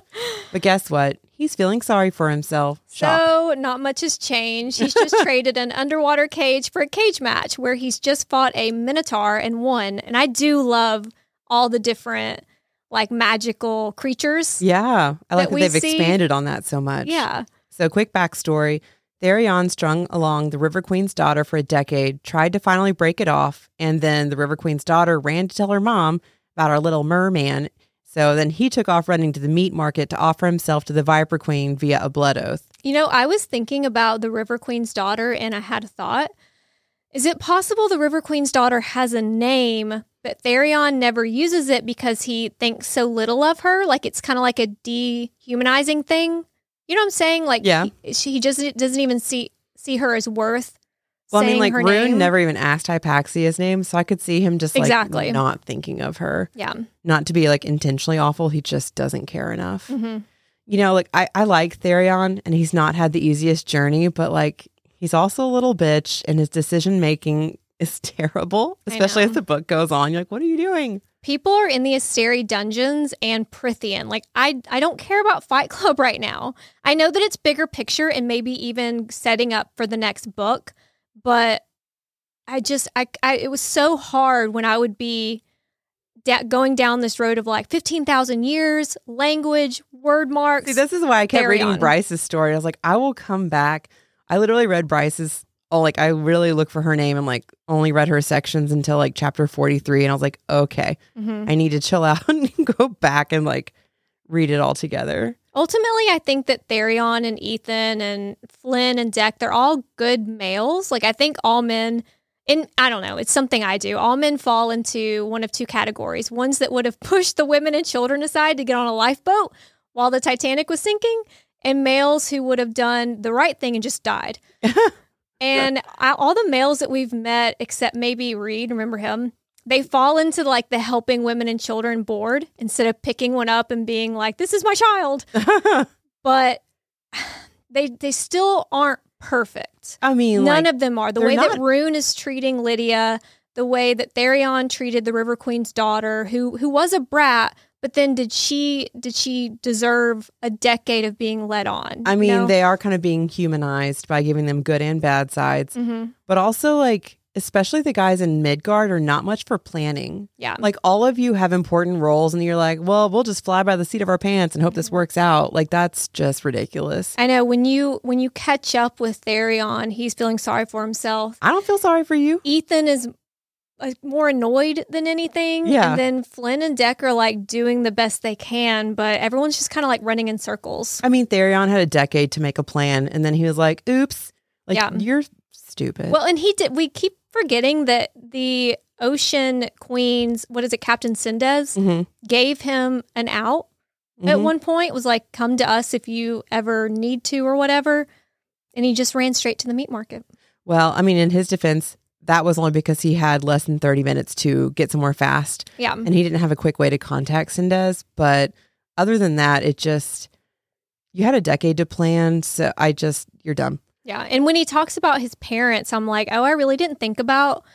But guess what? He's feeling sorry for himself. Shock. So, not much has changed. He's just traded an underwater cage for a cage match where he's just fought a minotaur and won. And I do love all the different like magical creatures. yeah, I like that that they've see- expanded on that so much. Yeah. So, quick backstory Tharion strung along the River Queen's daughter for a decade, tried to finally break it off, and then the River Queen's daughter ran to tell her mom about our little merman. So then he took off running to the meat market to offer himself to the Viper Queen via a blood oath. You know, I was thinking about the River Queen's daughter and I had a thought. Is it possible the River Queen's daughter has a name, but Tharion never uses it because he thinks so little of her? Like it's kind of like a dehumanizing thing. You know what I'm saying? Like Yeah. he, she, he just doesn't even see see her as worth. Well, I mean, like Ruhn name. never even asked Hypaxia's name, so I could see him just like Exactly. not thinking of her. Yeah. Not to be like intentionally awful, he just doesn't care enough. hmm You know, like I, I like Tharion and he's not had the easiest journey, but like he's also a little bitch and his decision making is terrible, especially as the book goes on. You're like, what are you doing? People are in the Asteri dungeons and Prythian. Like I I don't care about Fight Club right now. I know that it's bigger picture and maybe even setting up for the next book, but I just I, I it was so hard when I would be da- going down this road of like 15,000 years, language, word marks. See, this is why I kept reading on. Bryce's story. I was like, I will come back. I literally read Bryce's. Oh, like I really look for her name and like only read her sections until like chapter 43. And I was like, okay, Mhm. I need to chill out and go back and like read it all together. Ultimately, I think that Tharion and Ithan and Flynn and Deck, they're all good males. Like, I think all men, and I don't know, it's something I do. All men fall into one of two categories ones that would have pushed the women and children aside to get on a lifeboat while the Titanic was sinking, and males who would have done the right thing and just died. and I, all the males that we've met, except maybe Reed, remember him? They fall into like the helping women and children board instead of picking one up and being like, "This is my child." but they they still aren't perfect. I mean, None like, of them are. The way that not- Ruhn is treating Lidia, the way that Tharion treated the River Queen's daughter, who who was a brat, but then did she did she deserve a decade of being led on? I mean, know? they are kind of being humanized by giving them good and bad sides, Mhm. but also like, especially the guys in Midgard are not much for planning. yeah. Like all of you have important roles, and you're like, well, we'll just fly by the seat of our pants and hope Mm-hmm. this works out. Like that's just ridiculous. I know when you when you catch up with Tharion, he's feeling sorry for himself. I don't feel sorry for you. Ithan is uh, more annoyed than anything. Yeah. And then Flynn and Deck are like doing the best they can, but everyone's just kind of like running in circles. I mean, Tharion had a decade to make a plan, and then he was like, oops, like Yeah. you're stupid. Well, and he did. We keep forgetting that the Ocean Queens, what is it, Captain Sendes, Mhm. gave him an out at Mhm. one point. Was like, "Come to us if you ever need to, or whatever." And he just ran straight to the meat market. Well, I mean, in his defense, that was only because he had less than 30 minutes to get somewhere fast. Yeah, and he didn't have a quick way to contact Sendes. But other than that, it just you had a decade to plan. So I just you're dumb. Yeah. And when he talks about his parents, I'm like, "Oh, I really didn't think about."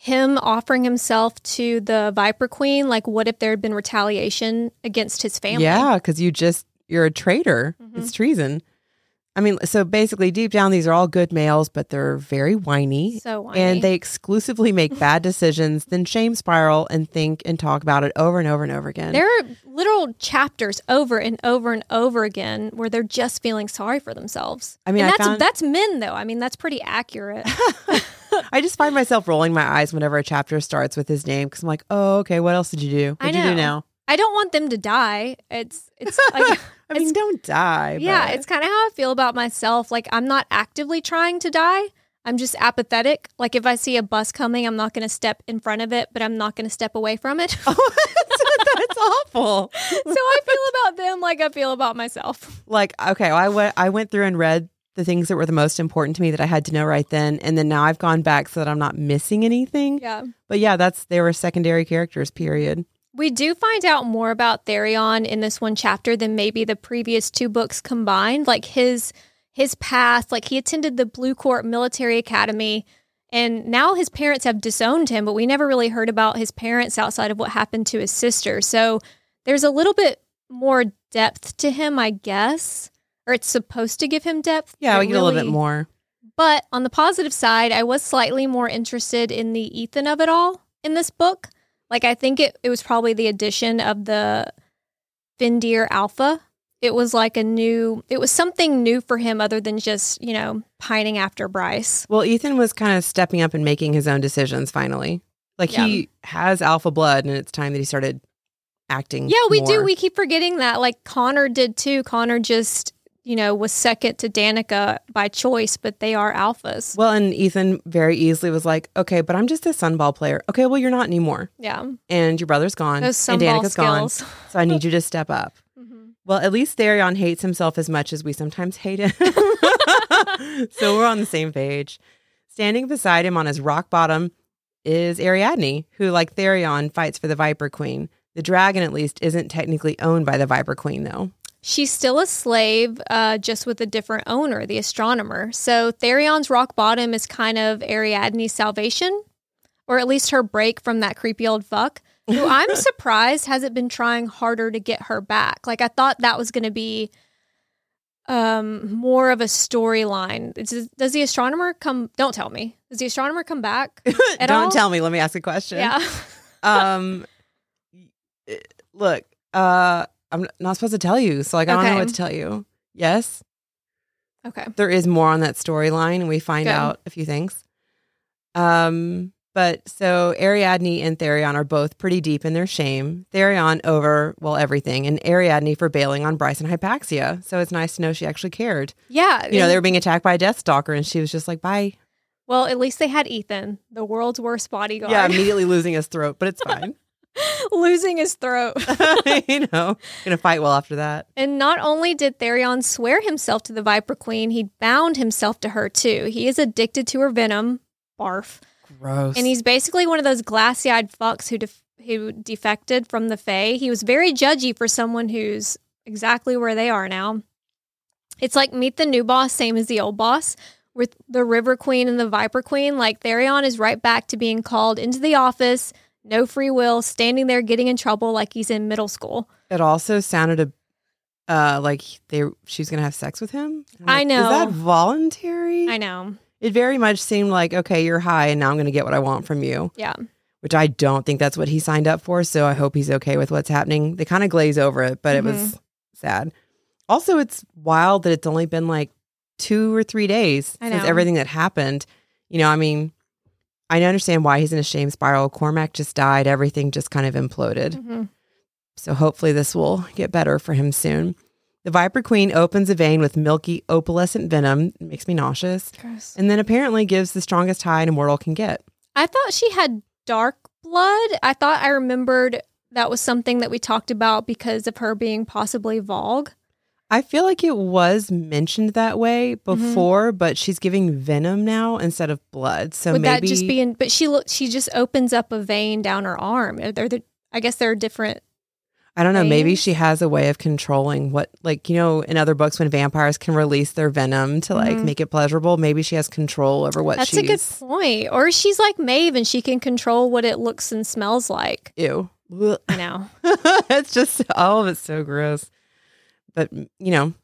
Him offering himself to the Viper Queen, like, what if there had been retaliation against his family? Yeah, because you just you're a traitor. Mhm. It's treason. I mean, so basically, deep down, these are all good males, but they're very whiny. so whiny. And they exclusively make bad decisions, then shame spiral and think and talk about it over and over and over again. There are literal chapters over and over and over again where they're just feeling sorry for themselves. I mean, and I that's found- that's men though. I mean, that's pretty accurate. I just find myself rolling my eyes whenever a chapter starts with his name because I'm like, oh, okay, what else did you do? What'd you do now? I don't want them to die. It's it's like I mean, It's- don't die. yeah, but- it's kind of how I feel about myself. Like I'm not actively trying to die. I'm just apathetic. Like if I see a bus coming, I'm not going to step in front of it, but I'm not going to step away from it. Oh, so That's awful. So I feel about them like I feel about myself. Like, okay, well, I went I went through and read the things that were the most important to me that I had to know right then, and then now I've gone back so that I'm not missing anything. Yeah. But yeah, that's they were secondary characters. Period. We do find out more about Tharion in this one chapter than maybe the previous two books combined. Like his his past, like he attended the Blue Court Military Academy And now his parents have disowned him, but we never really heard about his parents outside of what happened to his sister. So there's a little bit more depth to him, I guess, or it's supposed to give him depth. Yeah, we get a little bit more. But on the positive side, I was slightly more interested in the Ithan of it all in this book. Like, I think it, it was probably the addition of the Fendyr Alpha. It was like a new, it was something new for him other than just, you know, pining after Bryce. Well, Ithan was kind of stepping up and making his own decisions finally. Like he has alpha blood, and it's time that he started acting. Yeah, we do. We keep forgetting that. Like Connor did too. Connor just, you know, was second to Danika by choice, but they are alphas. Well, and Ithan very easily was like, "Okay, but I'm just a sunball player." Okay, well, you're not anymore, Yeah. and your brother's gone, and Danika's gone. So I need you to step up. Mhm. Well, at least Tharion hates himself as much as we sometimes hate him. so we're on the same page. Standing beside him on his rock bottom is Ariadne, who, like Tharion, fights for the Viper Queen. The dragon, at least, isn't technically owned by the Viper Queen, though. She's still a slave, uh, just with a different owner, the astronomer. So Tharion's rock bottom is kind of Ariadne's salvation, or at least her break from that creepy old fuck. Who I'm surprised hasn't been trying harder to get her back. Like I thought that was going to be um more of a storyline. Does, the astronomer come? Don't tell me. Does the astronomer come back? At Don't all? tell me. Let me ask a question. Yeah. um look uh i'm not supposed to tell you so like i don't know what to tell you. Yes? Okay. there is more on that storyline and we find Good. out a few things. Um but so ariadne and tharion are both pretty deep in their shame. Tharion over well everything and ariadne for bailing on bryce and hypaxia. So it's nice to know she actually cared. Yeah. you know they were being attacked by a death stalker and she was just like bye. Well, at least they had Ithan, the world's worst bodyguard, yeah immediately losing his throat but it's fine losing his throat. you know gonna fight well after that And not only did Tharion swear himself to the Viper Queen, he bound himself to her too. He is addicted to her venom, barf, gross and he's basically one of those glassy-eyed fucks who def- who defected from the Fae. He was very judgy for someone who's exactly where they are now. It's like meet the new boss, same as the old boss. With the River Queen and the Viper Queen, like Tharion is right back to being called into the office, no free will, standing there getting in trouble like he's in middle school. It also sounded a uh like they she's gonna have sex with him. I'm I know. Is that voluntary? I know. It very much seemed like okay, you're high, and now I'm gonna get what I want from you. Yeah. Which I don't think that's what he signed up for. So I hope he's okay with what's happening. They kind of glaze over it, but it Mm-hmm. was sad. Also, it's wild that it's only been like two or three days since everything that happened. You know, I mean, I understand why he's in a shame spiral. Cormac just died. Everything just kind of imploded. Mhm. So hopefully this will get better for him soon. The Viper Queen opens a vein with milky opalescent venom. It makes me nauseous. And then apparently gives the strongest high an immortal can get. I thought she had dark blood. I thought I remembered that was something that we talked about because of her being possibly Vogue. I feel like it was mentioned that way Mm-hmm. before, but she's giving venom now instead of blood. So Would maybe that just be in? But she look. She just opens up a vein down her arm. Are there the, I guess there are different. I don't know. Maybe she has a way of controlling what, like you know, in other books when vampires can release their venom to like Mhm. make it pleasurable. Maybe she has control over what That's a good point. Or she's like Maeve and she can control what it looks and smells like. Ew. I know. it's just all of it's so gross. But you know,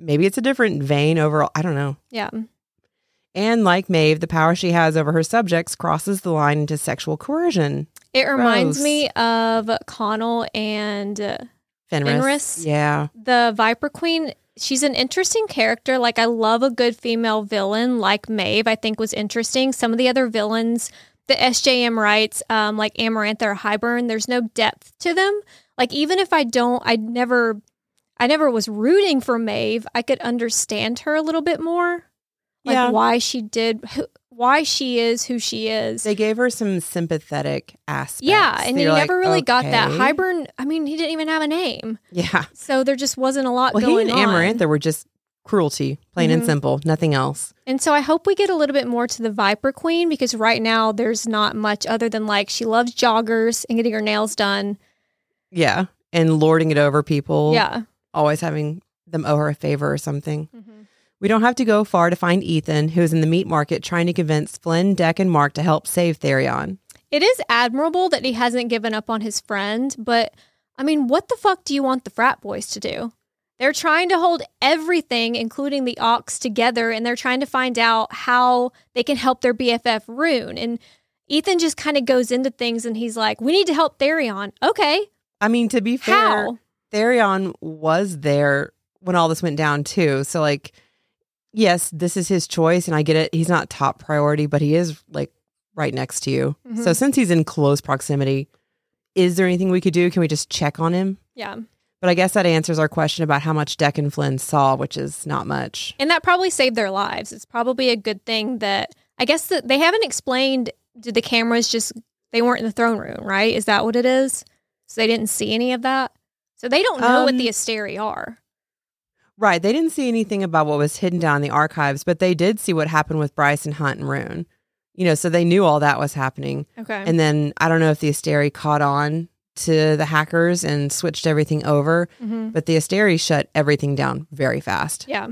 maybe it's a different vein overall. I don't know. Yeah. And like Maeve, the power she has over her subjects crosses the line into sexual coercion. It reminds me of Connall and Fenrys. Fenrys? Yeah. the Viper Queen, she's an interesting character. Like I love a good female villain like Maeve, I think was interesting. Some of the other villains, the SJM writes, um, like Amarantha or Hybern, there's no depth to them. Like even if I don't I'd never I never was rooting for Maeve, I could understand her a little bit more. Like Yeah. why she did why she is who she is. They gave her some sympathetic aspects. yeah, and you never really got that. okay. Hybern, I mean, he didn't even have a name. Yeah. So there just wasn't a lot Well, he going and on. Amarantha were just cruelty, plain and Mhm. simple, nothing else. And so I hope we get a little bit more to the Viper Queen because right now there's not much other than like she loves joggers and getting her nails done. Yeah. And lording it over people. Yeah. Always having them owe her a favor or something. Mm-hmm. We don't have to go far to find Ithan, who is in the meat market trying to convince Flynn, Deck, and Marc to help save Tharion. It is admirable that he hasn't given up on his friend, but I mean, what the fuck do you want the frat boys to do? They're trying to hold everything, including the Ox, together, and they're trying to find out how they can help their BFF Ruhn. And Ithan just kind of goes into things and he's like, We need to help Tharion. Okay. I mean, to be fair, How? Tharion was there when all this went down too. So like, yes, this is his choice, and I get it. He's not top priority, but he is like right next to you. Mhm. So since he's in close proximity, is there anything we could do? Can we just check on him? Yeah. But I guess that answers our question about how much Deck and Flynn saw, which is not much. And that probably saved their lives. It's probably a good thing that I guess that they haven't explained did the cameras just they weren't in the throne room, right? Is that what it is? So they didn't see any of that. So they don't know what Um, the Asteri are. Right. They didn't see anything about what was hidden down in the archives, but they did see what happened with Bryce and Hunt and Ruhn. You know, so they knew all that was happening. Okay. And then I don't know if the Asteri caught on to the hackers and switched everything over, hmm but the Asteri shut everything down very fast. Yeah.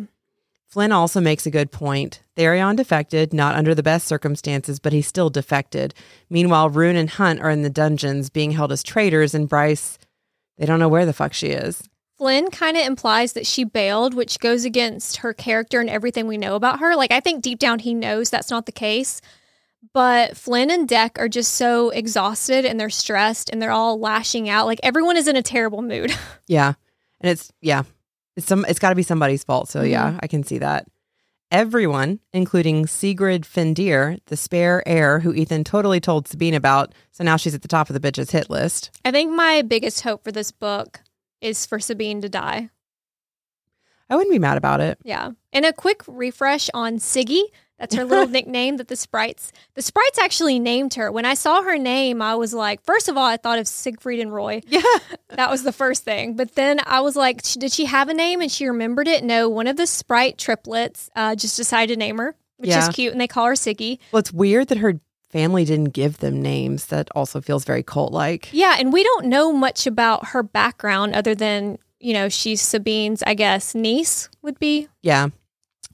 Flynn also makes a good point. Therion defected, not under the best circumstances, but he still defected. Meanwhile, Ruhn and Hunt are in the dungeons being held as traitors, and Bryce, they don't know where the fuck she is. Flynn kind of implies that she bailed, which goes against her character and everything we know about her. Like, I think deep down he knows that's not the case. But Flynn and Deck are just so exhausted and they're stressed and they're all lashing out. Like, everyone is in a terrible mood. Yeah. And it's yeah. It's some it's gotta be somebody's fault. So yeah, mm-hmm. I can see that. Everyone, including Sigrid Fendyr, the spare heir who Ithan totally told Sabine about, so now she's at the top of the bitch's hit list. I think my biggest hope for this book is for Sabine to die. I wouldn't be mad about it. Yeah. And a quick refresh on Siggy. That's her little nickname that the sprites the sprites actually named her. When I saw her name, I was like, first of all, I thought of Siegfried and Roy. Yeah. That was the first thing. But then I was like, did she have a name? And she remembered it. No, one of the sprite triplets uh, just decided to name her, which Yeah. is cute. And they call her Siggy. Well, it's weird that her family didn't give them names. That also feels very cult like. Yeah. And we don't know much about her background other than, you know, she's Sabine's, I guess, niece would be Yeah.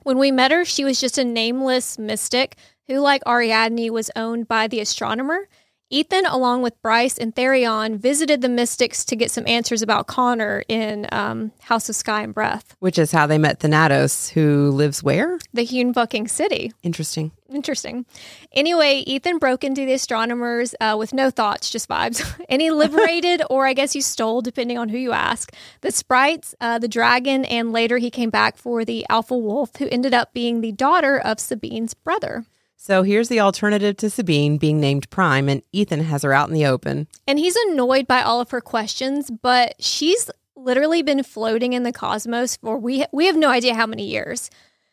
When we met her, she was just a nameless mystic who, like Ariadne, was owned by the astronomer. Ithan, along with Bryce and Tharion, visited the mystics to get some answers about Connor in um, House of Sky and Breath, Which is how they met Thanatos, who lives where? the Hewn fucking city. Interesting. Interesting. Anyway, Ithan broke into the astronomers uh, with no thoughts, just vibes. and he liberated, or I guess he stole, depending on who you ask, the sprites, uh, the dragon, and later he came back for the alpha wolf, who ended up being the daughter of Sabine's brother. So here's the alternative to Sabine being named Prime, and Ithan has her out in the open. And he's annoyed by all of her questions, but she's literally been floating in the cosmos for we we have no idea how many years.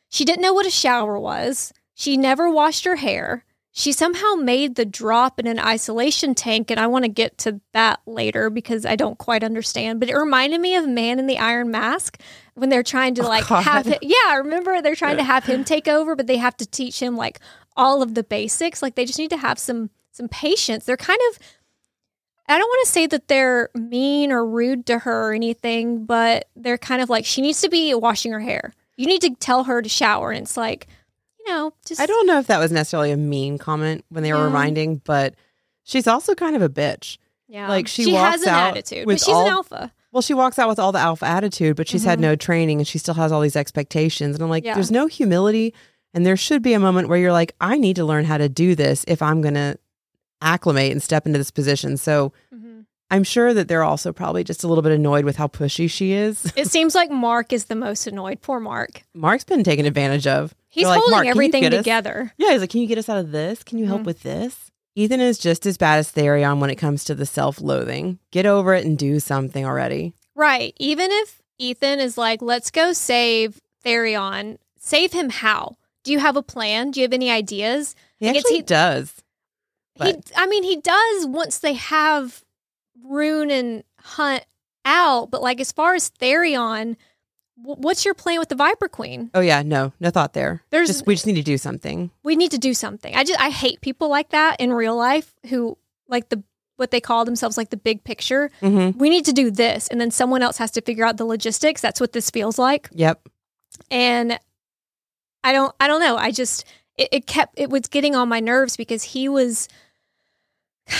She didn't know what a shower was. She never washed her hair. She somehow made the drop in an isolation tank, and I want to get to that later because I don't quite understand. But it reminded me of Man in the Iron Mask when they're trying to oh, like God. have him. Yeah, I remember they're trying to have him take over, but they have to teach him like all of the basics. Like they just need to have some some patience. They're kind of I don't want to say that they're mean or rude to her or anything, but they're kind of like she needs to be washing her hair. You need to tell her to shower, and it's like, you know, just I don't know if that was necessarily a mean comment when they were Yeah. reminding, but she's also kind of a bitch. yeah. like, she has walks an out attitude, with but she's all- an alpha. Well, she walks out with all the alpha attitude, but she's had Mhm. no training and she still has all these expectations. And I'm like, Yeah. there's no humility. And there should be a moment where you're like, I need to learn how to do this if I'm going to acclimate and step into this position. So Mhm. I'm sure that they're also probably just a little bit annoyed with how pushy she is. It seems like Marc is the most annoyed. Poor Marc. Marc's been taken advantage of. He's They're like, holding "Marc, everything get us-" together. Yeah, he's like, Can you get us out of this? Can you help Mhm. with this? Ithan is just as bad as Tharion when it comes to the self loathing. Get over it and do something already. Right. Even if Ithan is like, let's go save Tharion, save him how? Do you have a plan? Do you have any ideas? He Like, actually he- does. He, I mean, he does once they have Ruhn and Hunt out, but like as far as Tharion, wh- what's your plan with the Viper Queen? Oh yeah, no, no thought there. There's- just we just need to do something. We need to do something. I just I hate people like that in real life who like the what they call themselves like the big picture. Mm-hmm. We need to do this, and then someone else has to figure out the logistics. That's what this feels like. Yep. And I don't I don't know. I just it, it kept it was getting on my nerves because he was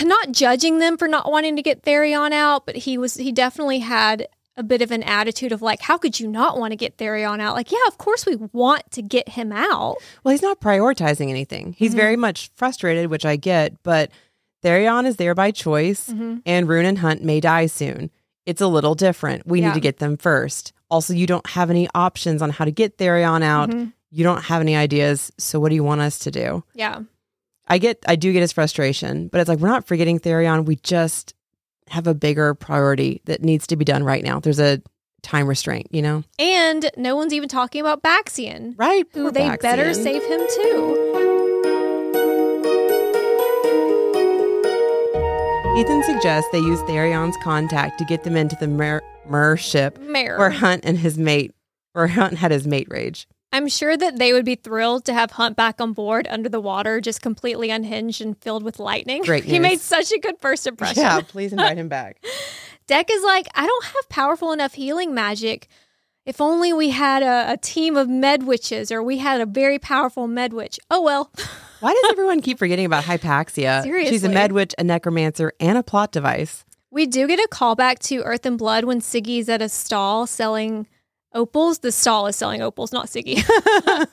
not judging them for not wanting to get Tharion out, but he was he definitely had a bit of an attitude of like, how could you not want to get Tharion out? Like, yeah, of course we want to get him out. Well, he's not prioritizing anything. He's Mhm. very much frustrated, which I get, but Tharion is there by choice, Mhm. and Ruhn and Hunt may die soon. It's a little different. We Yeah. need to get them first. Also, you don't have any options on how to get Tharion out. Mhm. You don't have any ideas. So, what do you want us to do? Yeah. I get, I do get his frustration, but it's like we're not forgetting Tharion. We just have a bigger priority that needs to be done right now. There's a time restraint, you know? And no one's even talking about Baxian, Right. who they better save him too. Ithan suggests they use Tharion's contact to get them into the mer, mer ship where Hunt and his mate, where Hunt had his mate rage. I'm sure that they would be thrilled to have Hunt back on board under the water, just completely unhinged and filled with lightning. Great he made such a good first impression. Yeah, please invite him back. Deck is like, I don't have powerful enough healing magic. If only we had a, a team of med witches or we had a very powerful med witch. Oh well. Why does everyone keep forgetting about Hypaxia? Seriously. She's a med witch, a necromancer, and a plot device. We do get a callback to Earth and Blood when Siggy's at a stall selling opals. The stall is selling opals, not Siggy.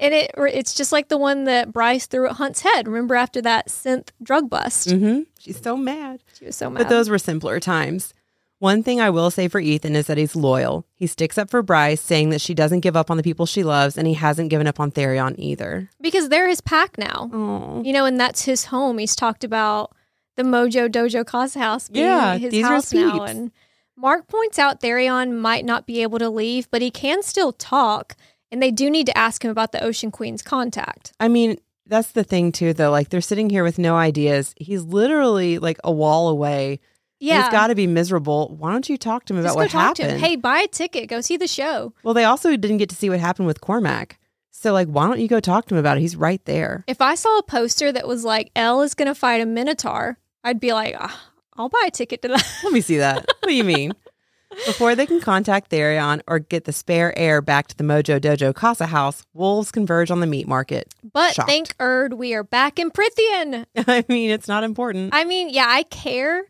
and it it's just like the one that Bryce threw at Hunt's head. Remember after that synth drug bust? hmm She's so mad. She was so mad. But those were simpler times. One thing I will say for Ithan is that he's loyal. He sticks up for Bryce, saying that she doesn't give up on the people she loves, and he hasn't given up on Tharion either. because they're his pack now. Oh, You know, and that's his home. He's talked about the Mojo Dojo Cause House being Yeah, his these are house now. And Marc points out Tharion might not be able to leave, but he can still talk. And they do need to ask him about the Ocean Queen's contact. I mean, that's the thing too, though. Like they're sitting here with no ideas. He's literally like a wall away. Yeah. He's got to be miserable. Why don't you talk to him Just about go what talk happened? to him. Hey, buy a ticket. Go see the show. Well, they also didn't get to see what happened with Cormac. So, like, why don't you go talk to him about it? He's right there. If I saw a poster that was like, Elle is going to fight a Minotaur, I'd be like, ah, I'll buy a ticket to that. Let me see that. what do you mean? Before they can contact Tharion or get the spare air back to the Mojo Dojo Casa house, wolves converge on the meat market. But Shocked. thank Urd, we are back in Prythian. I mean, it's not important. I mean, yeah, I care,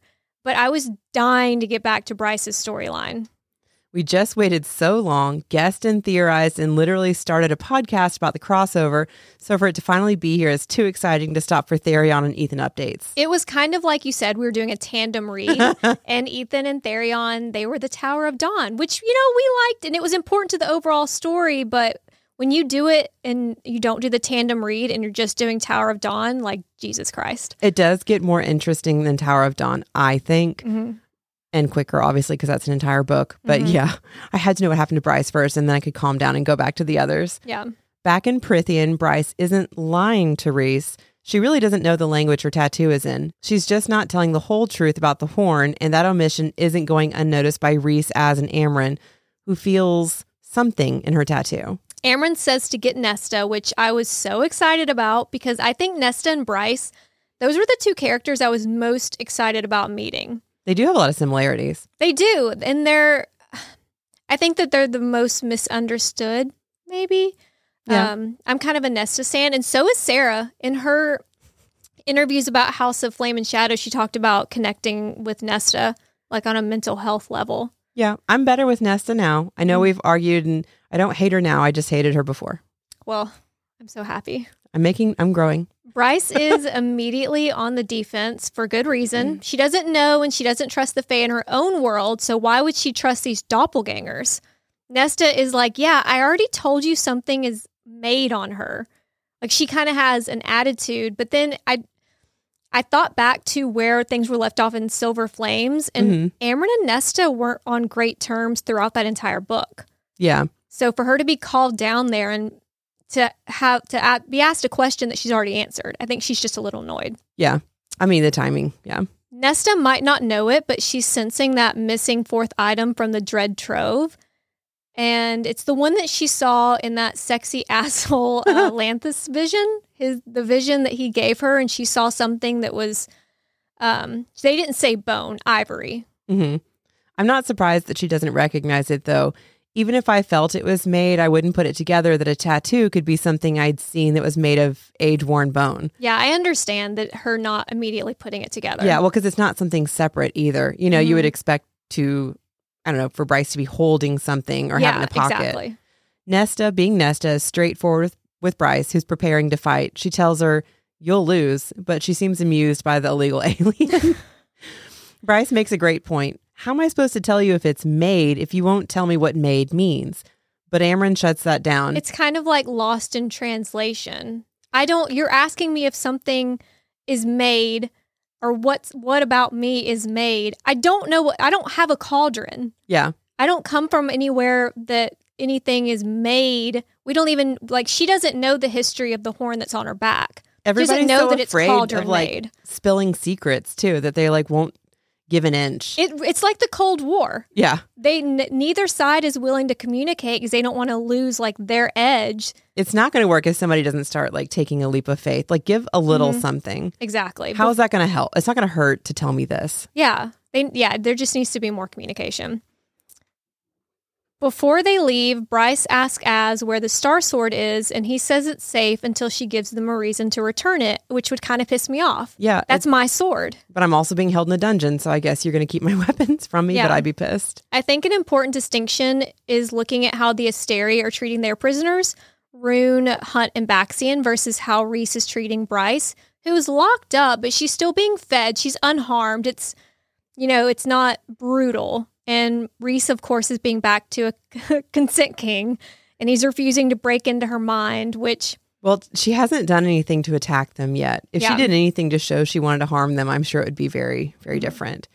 but I was dying to get back to Bryce's storyline. We just waited so long, guessed and theorized, and literally started a podcast about the crossover. So, for it to finally be here is too exciting to stop for Tharion and Ithan updates. It was kind of like you said, we were doing a tandem read, and Ithan and Tharion, they were the Tower of Dawn, which, you know, we liked, and it was important to the overall story. But when you do it and you don't do the tandem read and you're just doing Tower of Dawn, like Jesus Christ. It does get more interesting than Tower of Dawn, I think. Mhm. And quicker, obviously, because that's an entire book. But Mhm. yeah, I had to know what happened to Bryce first, and then I could calm down and go back to the others. Yeah. Back in Prythian, Bryce isn't lying to Rhys. She really doesn't know the language her tattoo is in. She's just not telling the whole truth about the horn, and that omission isn't going unnoticed by Rhys as an Amren, who feels something in her tattoo. Amren says to get Nesta, which I was so excited about because I think Nesta and Bryce, those were the two characters I was most excited about meeting. They do have a lot of similarities. They do. And they're, I think that they're the most misunderstood, maybe. Yeah. Um, I'm kind of a Nesta fan. And so is Sarah. In her interviews about House of Flame and Shadow, she talked about connecting with Nesta, like on a mental health level. Yeah, I'm better with Nesta now. I know Mm. we've argued, and I don't hate her now. I just hated her before. Well, I'm so happy. I'm making, I'm growing. Bryce is immediately on the defense for good reason. She doesn't know and she doesn't trust the Fae in her own world, so why would she trust these doppelgangers? Nesta is like, Yeah, I already told you something is made on her. Like she kind of has an attitude, but then I I thought back to where things were left off in Silver Flames, and Mhm. Amren and Nesta weren't on great terms throughout that entire book. Yeah. So for her to be called down there and to have to be asked a question that she's already answered, I think she's just a little annoyed. Yeah. I mean, the timing. Yeah. Nesta might not know it, but she's sensing that missing fourth item from the Dread Trove. And it's the one that she saw in that sexy asshole uh, Lanthys vision, his the vision that he gave her, and she saw something that was um they didn't say bone, ivory. hmm I'm not surprised that she doesn't recognize it, though. Even if I felt it was made, I wouldn't put it together that a tattoo could be something I'd seen that was made of age worn bone. Yeah, I understand that her not immediately putting it together. Yeah, well, because it's not something separate either. You know, you would Mhm. expect to, I don't know, for Bryce to be holding something or yeah, having a pocket. exactly. Nesta, being Nesta, is straightforward with, with Bryce, who's preparing to fight. She tells her, You'll lose, but she seems amused by the illegal alien. Bryce makes a great point. How am I supposed to tell you if it's made if you won't tell me what made means? But Amren shuts that down. It's kind of like lost in translation. I don't you're asking me if something is made or what's what about me is made. I don't know what I don't have a cauldron. yeah. I don't come from anywhere that anything is made. We don't even like she doesn't know the history of the horn that's on her back. She Everybody's doesn't know so that it's afraid cauldron of like made. spilling secrets too that they like won't give an inch. It, it's like the Cold War. yeah. They n- neither side is willing to communicate because they don't want to lose like their edge. It's not going to work if somebody doesn't start like taking a leap of faith. Like give a little Mhm. something. Exactly. How is that going to help? It's not going to hurt to tell me this. Yeah. They yeah, there just needs to be more communication. Before they leave, Bryce asks Az where the Star Sword is, and he says it's safe until she gives them a reason to return it, which would kind of piss me off. Yeah. That's my sword. but I'm also being held in a dungeon, so I guess you're going to keep my weapons from me, Yeah. but I'd be pissed. I think an important distinction is looking at how the Asteri are treating their prisoners, Ruhn, Hunt, and Baxian, versus how Rhys is treating Bryce, who is locked up, but she's still being fed. She's unharmed. It's, you know, it's not brutal. And Rhys, of course, is being back to a consent king, and he's refusing to break into her mind, which, Well, she hasn't done anything to attack them yet. If Yeah. she did anything to show she wanted to harm them, I'm sure it would be very, very mm-hmm. different.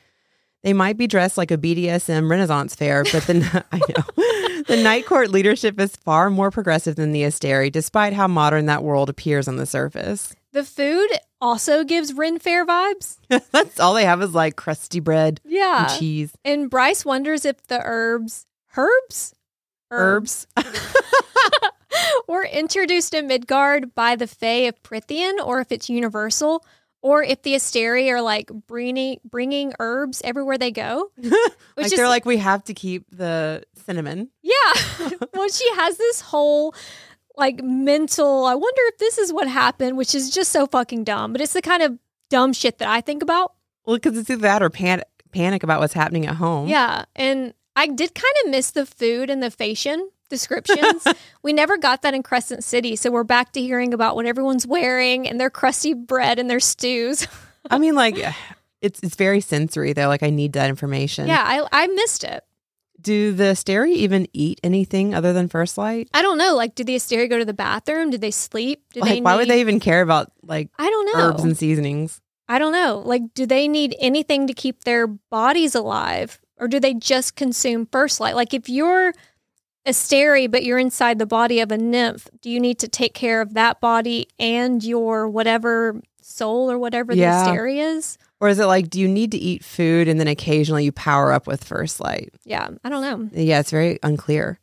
They might be dressed like a BDSM Renaissance fair, but the I know the Night Court leadership is far more progressive than the Asteri, despite how modern that world appears on the surface. The food also gives Ren Fair vibes. That's all they have is like crusty bread Yeah. and cheese, And Bryce wonders if the herbs, herbs? herbs. were introduced in Midgard by the Fae of Prythian, or if it's universal, or if the Asteri are like bringing bringing herbs everywhere they go. Which like is they're like, we have to keep the cinnamon. yeah. well, she has this whole like mental. I wonder if this is what happened, which is just so fucking dumb. But it's the kind of dumb shit that I think about. Well, because it's either that or panic, panic about what's happening at home. Yeah, and I did kind of miss the food and the fashion descriptions. we never got that in Crescent City, so we're back to hearing about what everyone's wearing and their crusty bread and their stews. I mean, like, it's it's very sensory though. Like, I need that information. yeah, I I missed it. Do the Asteri even eat anything other than First Light? I don't know. Like, did the Asteri go to the bathroom? Did they sleep? Did Like, they why would they even care about like I don't know. herbs and seasonings? I don't know. Like, do they need anything to keep their bodies alive, or do they just consume first light? Like, if you're a steri, but you're inside the body of a nymph, do you need to take care of that body and your whatever soul or whatever Yeah. the steri is? Or is it like, do you need to eat food and then occasionally you power up with First Light? Yeah, I don't know. Yeah, it's very unclear.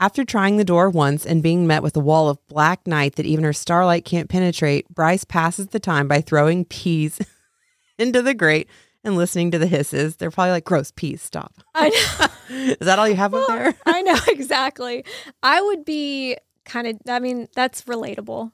After trying the door once and being met with a wall of black night that even her starlight can't penetrate, Bryce passes the time by throwing peas into the grate and listening to the hisses. They're probably like, gross peas, stop. I know. Is that all you have up there? I know exactly. I would be kind of. I mean, that's relatable.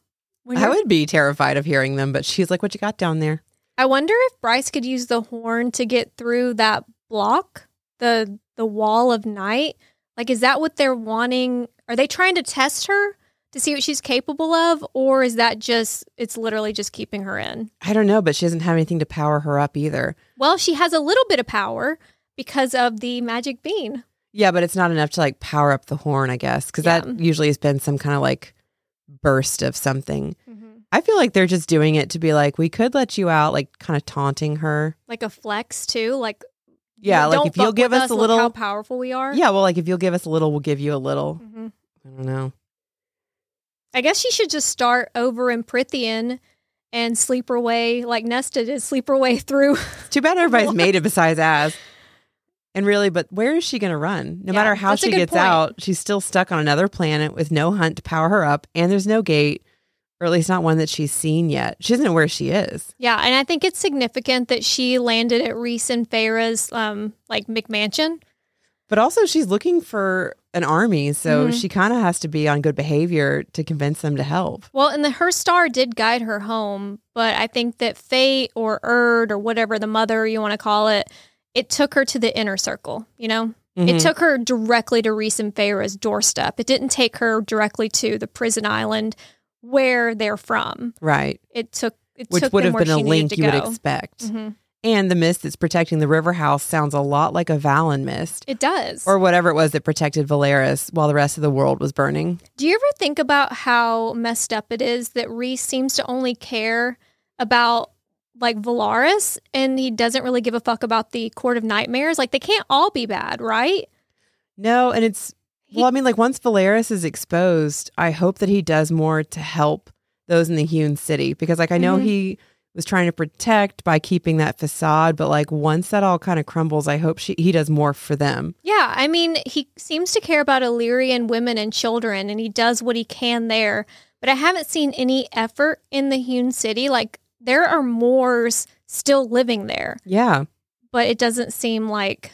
I would be terrified of hearing them, but she's like, what you got down there? I wonder if Bryce could use the horn to get through that block, the the wall of night. Like, is that what they're wanting? Are they trying to test her to see what she's capable of, or is that just it's literally just keeping her in? I don't know, but she doesn't have anything to power her up either. Well, she has a little bit of power because of the magic bean. Yeah, but it's not enough to like power up the horn, I guess, because Yeah. that usually has been some kind of like burst of something. I feel like they're just doing it to be like, we could let you out, like kind of taunting her. Like a flex too. Like Yeah, like if you'll give with us a little, how powerful we are. yeah, well, like if you'll give us a little, we'll give you a little. Mhm. I don't know. I guess she should just start over in Prythian and sleep her way like Nesta did, sleep her way through. Too bad everybody's made it besides Az. And really, but where is she going to run? No Yeah, matter how she gets point. out, she's still stuck on another planet with no hunt to power her up, and there's no gate, or at least not one that she's seen yet. She doesn't know where she is. Yeah, and I think it's significant that she landed at Rhys and Feyre's um like McMansion. But also, she's looking for an army, so Mhm. she kind of has to be on good behavior to convince them to help. Well, and the, her star did guide her home, but I think that fate or Urd or whatever the mother you want to call it, it took her to the inner circle. You know, Mhm. it took her directly to Rhys and Feyre's doorstep. It didn't take her directly to the prison island where they're from. right, It took it which took would them have been a link you would go. expect. Mhm. And the mist that's protecting the river house sounds a lot like Avallen mist. It does. Or whatever it was that protected Velaris while the rest of the world was burning. Do you ever think about how messed up it is that Rhys seems to only care about like Velaris and he doesn't really give a fuck about the Court of Nightmares? Like they can't all be bad, right? No, and it's He- well, I mean, like once Velaris is exposed, I hope that he does more to help those in the hewn city because, like, I know Mhm. he was trying to protect by keeping that facade, but like once that all kind of crumbles, I hope she he does more for them. Yeah, I mean, he seems to care about Illyrian women and children and he does what he can there. But I haven't seen any effort in the hewn city. Like there are Moors still living there, Yeah. but it doesn't seem like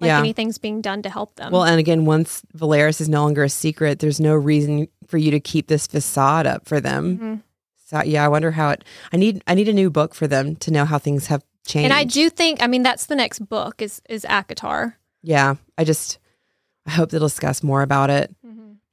like Yeah. anything's being done to help them. Well, and again, once Velaris is no longer a secret, there's no reason for you to keep this facade up for them. Mhm. So yeah, I wonder how it. I need I need a new book for them to know how things have changed. And I do think, I mean, that's the next book is is ACOTAR. Yeah, I just I hope they'll discuss more about it.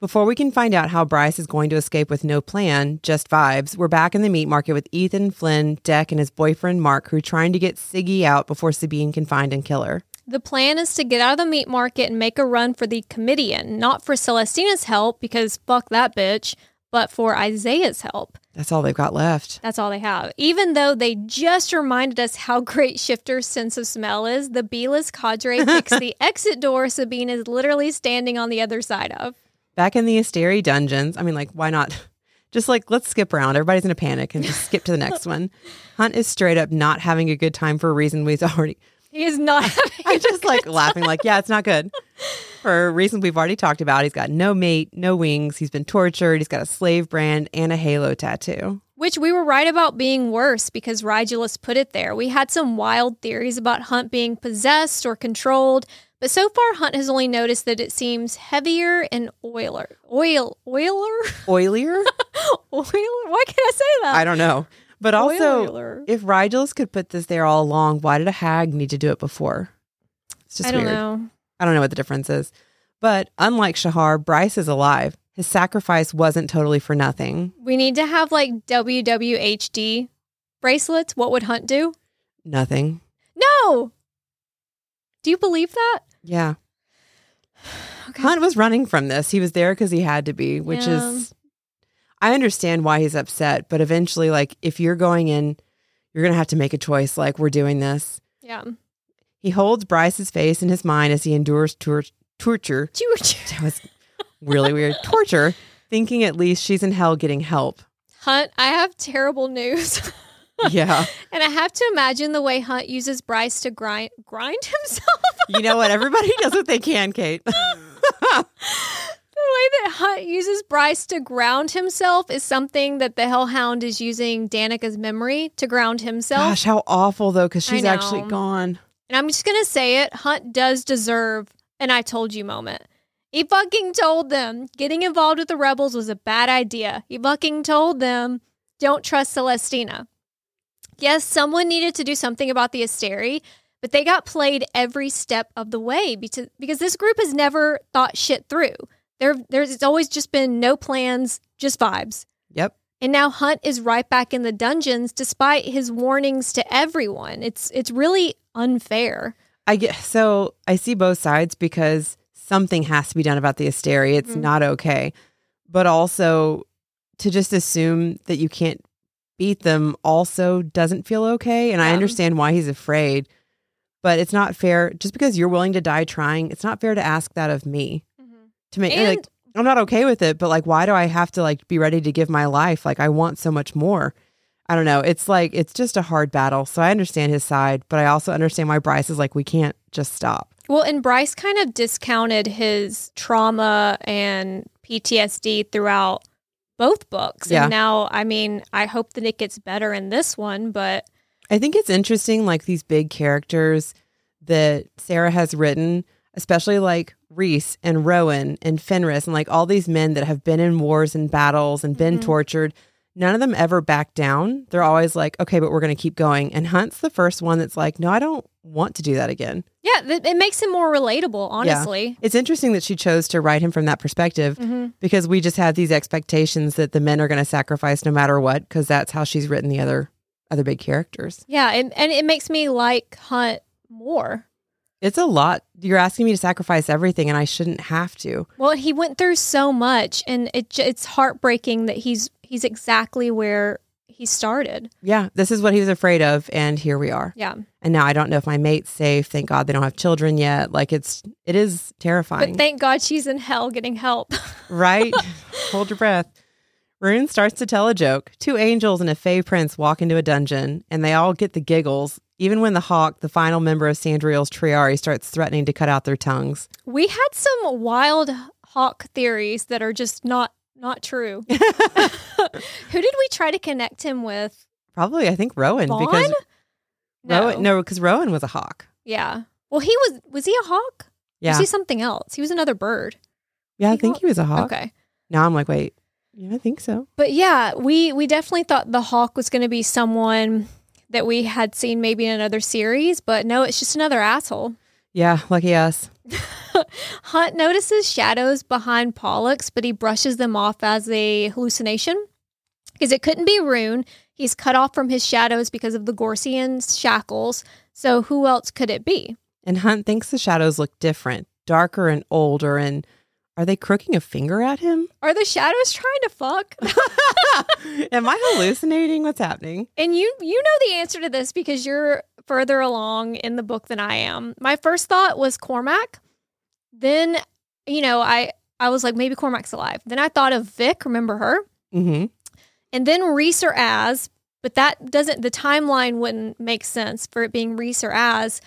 Before we can find out how Bryce is going to escape with no plan, just vibes, we're back in the meat market with Ithan, Flynn, Deck, and his boyfriend Marc, who are trying to get Siggy out before Sabine can find and kill her. The plan is to get out of the meat market and make a run for the Comitium, not for Celestina's help because fuck that bitch, but for Isaiah's help. That's all they've got left. That's all they have. Even though they just reminded us how great Shifter's sense of smell is, the B-list cadre picks the exit door Sabine is literally standing on the other side of. Back in the Asteri dungeons, I mean, like, why not? Just like, let's skip around. Everybody's in a panic and just skip to the next one. Hunt is straight up not having a good time for a reason we've already. He is not having I just like laughing, like, yeah, it's not good. For reasons we've already talked about, he's got no mate, no wings. He's been tortured. He's got a slave brand and a halo tattoo. Which we were right about being worse because Rigelus put it there. We had some wild theories about Hunt being possessed or controlled, but so far Hunt has only noticed that it seems heavier and oiler. Oil oiler? Oilier? oiler? Why can't I say that? I don't know. But also, Oiler. if Rigelus could put this there all along, why did a hag need to do it before? It's just I don't weird. know. I don't know what the difference is. But unlike Shahar, Bryce is alive. His sacrifice wasn't totally for nothing. We need to have like WWHD bracelets. What would Hunt do? Nothing. No. Do you believe that? Yeah. Okay. Hunt was running from this. He was there because he had to be, which Yeah. is, I understand why he's upset. But eventually, like, if you're going in, you're going to have to make a choice. Like, we're doing this. Yeah. He holds Bryce's face in his mind as he endures tor- torture. That was really weird. Torture, thinking at least she's in hell getting help. Hunt, I have terrible news. Yeah. and I have to imagine the way Hunt uses Bryce to grind grind himself. You know what? Everybody does what they can, Kate. the way that Hunt uses Bryce to ground himself is something that the Hellhound is using Danika's memory to ground himself. Gosh, how awful though, because she's actually gone. And I'm just gonna say it, Hunt does deserve an I told you moment. He fucking told them getting involved with the rebels was a bad idea. He fucking told them don't trust Celestina. Yes, someone needed to do something about the Asteri, but they got played every step of the way because because this group has never thought shit through. There, there's it's always just been no plans, just vibes. Yep. And now Hunt is right back in the dungeons despite his warnings to everyone. It's it's really unfair. I get so I see both sides because something has to be done about the Asteri. It's Mhm. not okay. But also to just assume that you can't beat them also doesn't feel okay. And I understand why he's afraid. But it's not fair just because you're willing to die trying, it's not fair to ask that of me. To make And like I'm not okay with it, but like why do I have to like be ready to give my life? Like I want so much more. I don't know. It's like it's just a hard battle. So I understand his side, but I also understand why Bryce is like we can't just stop. well, and Bryce kind of discounted his trauma and PTSD throughout both books. Yeah. And now, I mean, I hope that it gets better in this one, but I think it's interesting like these big characters that Sarah has written. Especially like Rhys and Rowan and Fenrys and like all these men that have been in wars and battles and been Mhm. tortured. None of them ever back down. They're always like, okay, but we're going to keep going. And Hunt's the first one that's like, no, I don't want to do that again. Yeah, th- it makes him more relatable, honestly. It's interesting that she chose to write him from that perspective hmm because we just have these expectations that the men are going to sacrifice no matter what because that's how she's written the other other big characters. Yeah, and, and it makes me like Hunt more. It's a lot. You're asking me to sacrifice everything and I shouldn't have to. Well, he went through so much, and it it's heartbreaking that he's he's exactly where he started. Yeah, this is what he was afraid of and here we are. Yeah, And now I don't know if my mate's safe. Thank God they don't have children yet. Like it's it is terrifying. but thank God she's in hell getting help. right? Hold your breath. Ruhn starts to tell a joke. Two angels and a Fae prince walk into a dungeon, and they all get the giggles, even when the hawk, the final member of Sandriel's Triari, starts threatening to cut out their tongues. we had some wild hawk theories that are just not not true. Who did we try to connect him with? Probably, I think Rowan Vaughn? because No. Rowan, no, because Rowan was a hawk. Yeah. Well, he was. Was he a hawk? Yeah, Was he something else? He was another bird. yeah, I think he was a hawk. Okay. Now I'm like, wait, yeah, I think so. But yeah, we we definitely thought the hawk was going to be someone that we had seen maybe in another series, but no, it's just another asshole. Yeah, lucky us. Hunt notices shadows behind Pollux, but he brushes them off as a hallucination because it couldn't be Ruhn. He's cut off from his shadows because of the Gorsian shackles. So who else could it be? And Hunt thinks the shadows look different, darker and older. And are they crooking a finger at him? Are the shadows trying to fuck? Am I hallucinating? What's happening? And you you know the answer to this because you're further along in the book than I am. My first thought was Cormac. Then, you know, I I was like maybe Cormac's alive. Then I thought of Vic, remember her? Mm-hmm. And then Rhys or Az, but that doesn't the timeline wouldn't make sense for it being Rhys or Az.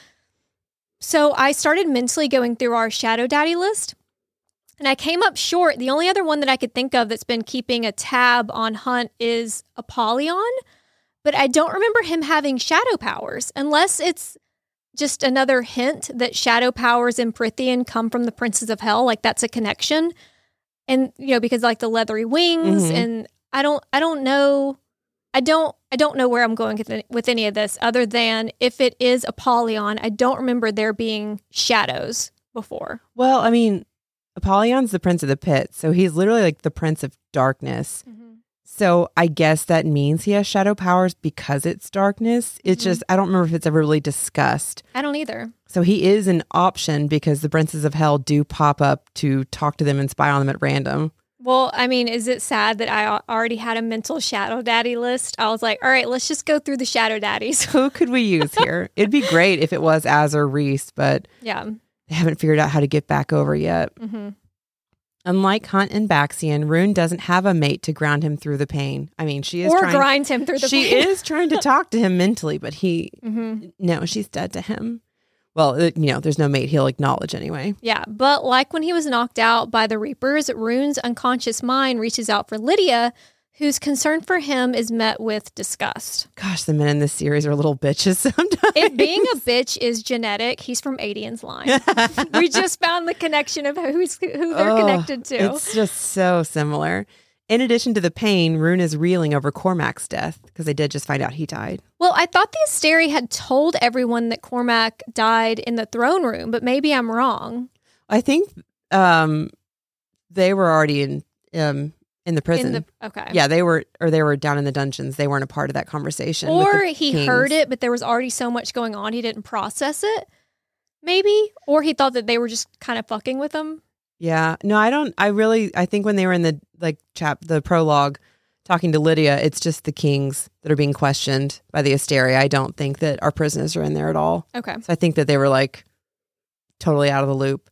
So I started mentally going through our Shadow Daddy list. And I came up short. The only other one that I could think of that's been keeping a tab on Hunt is Apollion. But I don't remember him having shadow powers, unless it's just another hint that shadow powers in Prythian come from the Princes of Hell. Like that's a connection. And, you know, because like the leathery wings Mhm. and I don't I don't know I don't I don't know where I'm going with, with any of this other than if it is Apollion, I don't remember there being shadows before. Well, I mean, Apollion's the prince of the pit, so he's literally like the prince of darkness. So I guess that means he has shadow powers because it's darkness. It's Mhm. just I don't remember if it's ever really discussed. I don't either. So he is an option because the princes of hell do pop up to talk to them and spy on them at random. Well, I mean, is it sad that I already had a mental shadow daddy list? I was like, all right, let's just go through the shadow daddies. Who could we use here? It'd be great if it was Az or Rhys, but yeah. They haven't figured out how to get back over yet. hmm Unlike Hunt and Baxian, Ruhn doesn't have a mate to ground him through the pain. I mean, she is Or trying. grind him through the she is trying to talk to him mentally, but he hmm no, she's dead to him. Well, you know, there's no mate he'll acknowledge anyway. Yeah, but like when he was knocked out by the Reapers, Ruhn's unconscious mind reaches out for Lidia, whose concern for him is met with disgust. Gosh, the men in this series are little bitches sometimes. If being a bitch is genetic, he's from Adian's line. we just found the connection of who's who they're Oh, connected to. It's just so similar. In addition to the pain, Ruhn is reeling over Cormac's death because they did just find out he died. Well, I thought the Asteri had told everyone that Cormac died in the throne room, but maybe I'm wrong. I think um, they were already in um, in the prison. In the okay, yeah, they were, or they were down in the dungeons. They weren't a part of that conversation. or he kings. heard it, but there was already so much going on he didn't process it. Maybe, or he thought that they were just kind of fucking with him. Yeah. No, I don't. I really. I think when they were in the like chap the prologue talking to Lidia, it's just the kings that are being questioned by the Asteri. I don't think that our prisoners are in there at all. Okay, So I think that they were like totally out of the loop.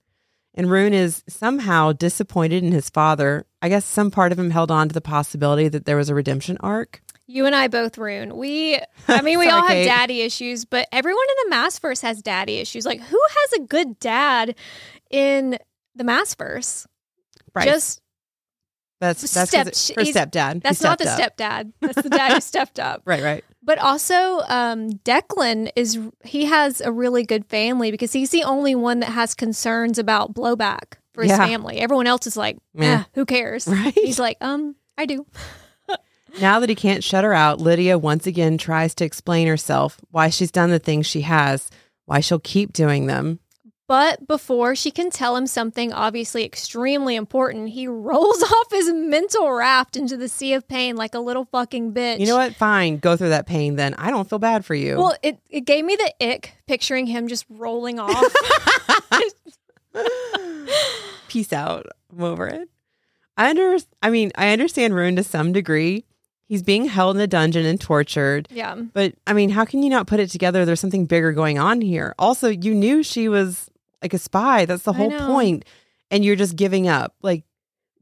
And Ruhn is somehow disappointed in his father. I guess some part of him held on to the possibility that there was a redemption arc. you and I both Ruhn. We, I mean, we Sorry, all have Kate. daddy issues, but everyone in the Maasverse has daddy issues. Like, who has a good dad in the Maasverse? Bryce. Just That's that's Step- her stepdad. That's not the up. stepdad. That's the dad who stepped up. Right, right. But also, um, Declan is he has a really good family because he's the only one that has concerns about blowback for his Yeah. family. Everyone else is like, eh, who cares? Right. He's like, um, I do. Now that he can't shut her out, Lidia once again tries to explain herself, why she's done the things she has, why she'll keep doing them. But before she can tell him something obviously extremely important, he rolls off his mental raft into the sea of pain like a little fucking bitch. You know what? Fine, go through that pain then. I don't feel bad for you. Well, it, it gave me the ick picturing him just rolling off. Peace out. I'm over it. I under I mean, I understand Ruhn to some degree. He's being held in a dungeon and tortured. yeah. But I mean, how can you not put it together? There's something bigger going on here. Also, you knew she was like a spy. That's the whole point. And you're just giving up. Like,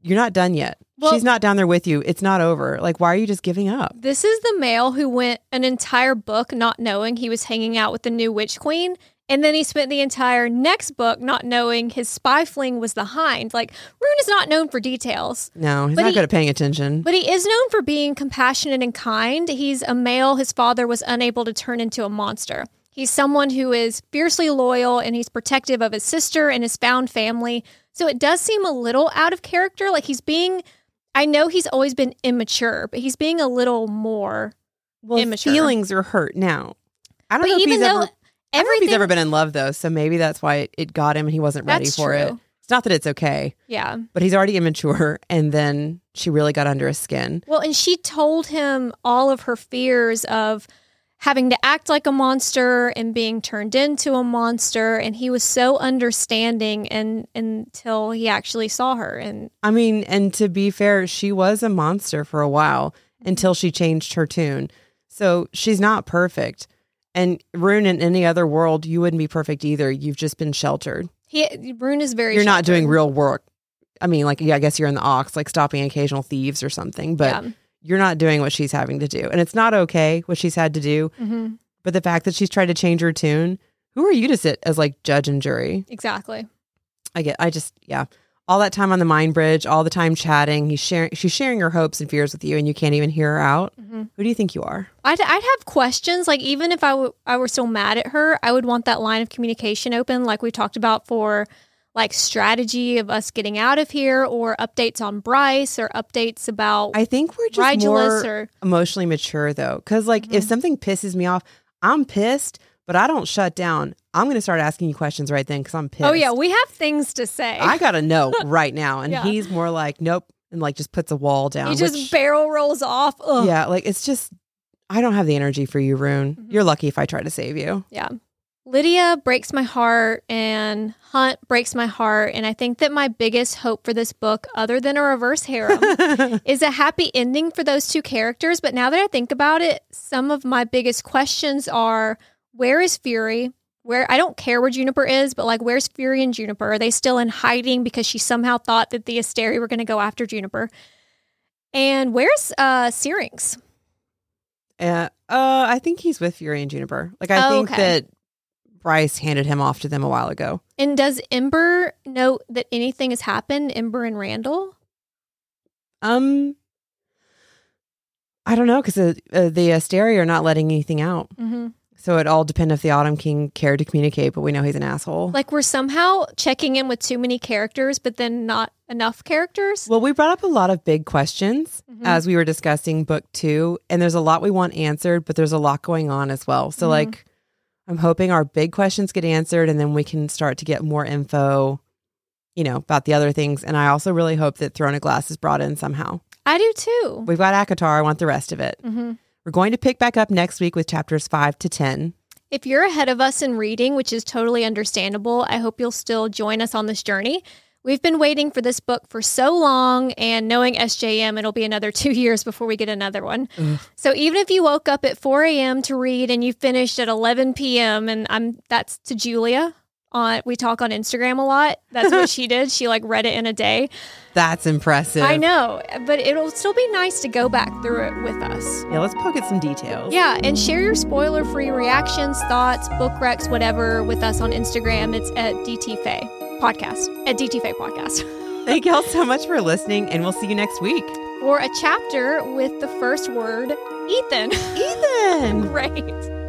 you're not done yet. Well- She's not down there with you. It's not over. Like, why are you just giving up? This is the male who went an entire book not knowing he was hanging out with the new witch queen. And then he spent the entire next book not knowing his spy fling was the hind. Like, Ruhn is not known for details, No, he's not he- good at paying attention. but he is known for being compassionate and kind. He's a male his father was unable to turn into a monster. He's someone who is fiercely loyal and he's protective of his sister and his found family. So it does seem a little out of character. Like he's being, I know he's always been immature, but he's being a little more. well, immature. feelings are hurt now. I don't But know if even he's though ever. I don't know if he's ever been in love though, so maybe that's why it, it got him and he wasn't ready for it. It's not that it's okay, yeah. but he's already immature, and then she really got under his skin. Well, and she told him all of her fears of having to act like a monster and being turned into a monster and he was so understanding and until he actually saw her and I mean, and to be fair, she was a monster for a while mm-hmm. until she changed her tune. So she's not perfect. And Ruhn, in any other world, you wouldn't be perfect either. You've just been sheltered. he Ruhn is very you're not doing real work. I mean, like, yeah, I guess you're in the Aux, like stopping occasional thieves or something, but yeah. You're not doing what she's having to do. And it's not okay what she's had to do. hmm But the fact that she's tried to change her tune, who are you to sit as like judge and jury? exactly I get, I just, yeah. All that time on the mind bridge, all the time chatting, he's sharing, she's sharing her hopes and fears with you, and you can't even hear her out. Mhm. Who do you think you are? I'd, I'd have questions like even if I, w- I were still mad at her i would want that line of communication open like we talked about for like strategy of us getting out of here or updates on bryce or updates about I think we're just Rigulus more or emotionally mature though, because like if Mhm. something pisses me off, I'm pissed, but I don't shut down. I'm going to start asking you questions right then because I'm pissed. oh yeah we have things to say I got to know right now, and Yeah. he's more like nope, and like just puts a wall down. he just which- barrel rolls off Ugh. yeah, like it's just I don't have the energy for you, Ruhn. Mhm. You're lucky if I try to save you. Yeah. Lidia breaks my heart and Hunt breaks my heart. And I think that my biggest hope for this book, other than a reverse harem, is a happy ending for those two characters. But now that I think about it, some of my biggest questions are where is Fury? Where I don't care where Juniper is, but like where's Fury and Juniper? Are they still in hiding because she somehow thought that the Asteri were going to go after Juniper? And where's uh Syrinx? Uh, uh, I think he's with Fury and Juniper. Like I Oh, think okay. that Bryce handed him off to them a while ago. And does Ember know that anything has happened? Ember and Randall? Um, I don't know because uh, uh, the Asteri are not letting anything out, Mm-hmm. so it all depends if the Autumn King cared to communicate. But we know he's an asshole. Like we're somehow checking in with too many characters, but then not enough characters. well, we brought up a lot of big questions Mhm. as we were discussing book two, and there's a lot we want answered, but there's a lot going on as well. So Mhm. like, I'm hoping our big questions get answered, and then we can start to get more info. You know about the other things, and I also really hope that Throne of Glass is brought in somehow. I do too. We've got ACOTAR. I want the rest of it. hmm We're going to pick back up next week with chapters five to 10. If you're ahead of us in reading, which is totally understandable, I hope you'll still join us on this journey. We've been waiting for this book for so long, and knowing SJM, it'll be another two years before we get another one. Ugh. So even if you woke up at 4 a.m. to read and you finished at 11 p.m., and I'm that's to Julia. On we talk on Instagram a lot. That's what she did. She like read it in a day. That's impressive. I know, but it'll still be nice to go back through it with us. Yeah, let's poke at some details. Yeah, and share your spoiler free reactions, thoughts, book recs, whatever with us on Instagram. It's at DTFae Podcast. At DTFae Podcast. Thank y'all so much for listening, and we'll see you next week. Or a chapter with the first word, Ithan. Ithan! Great.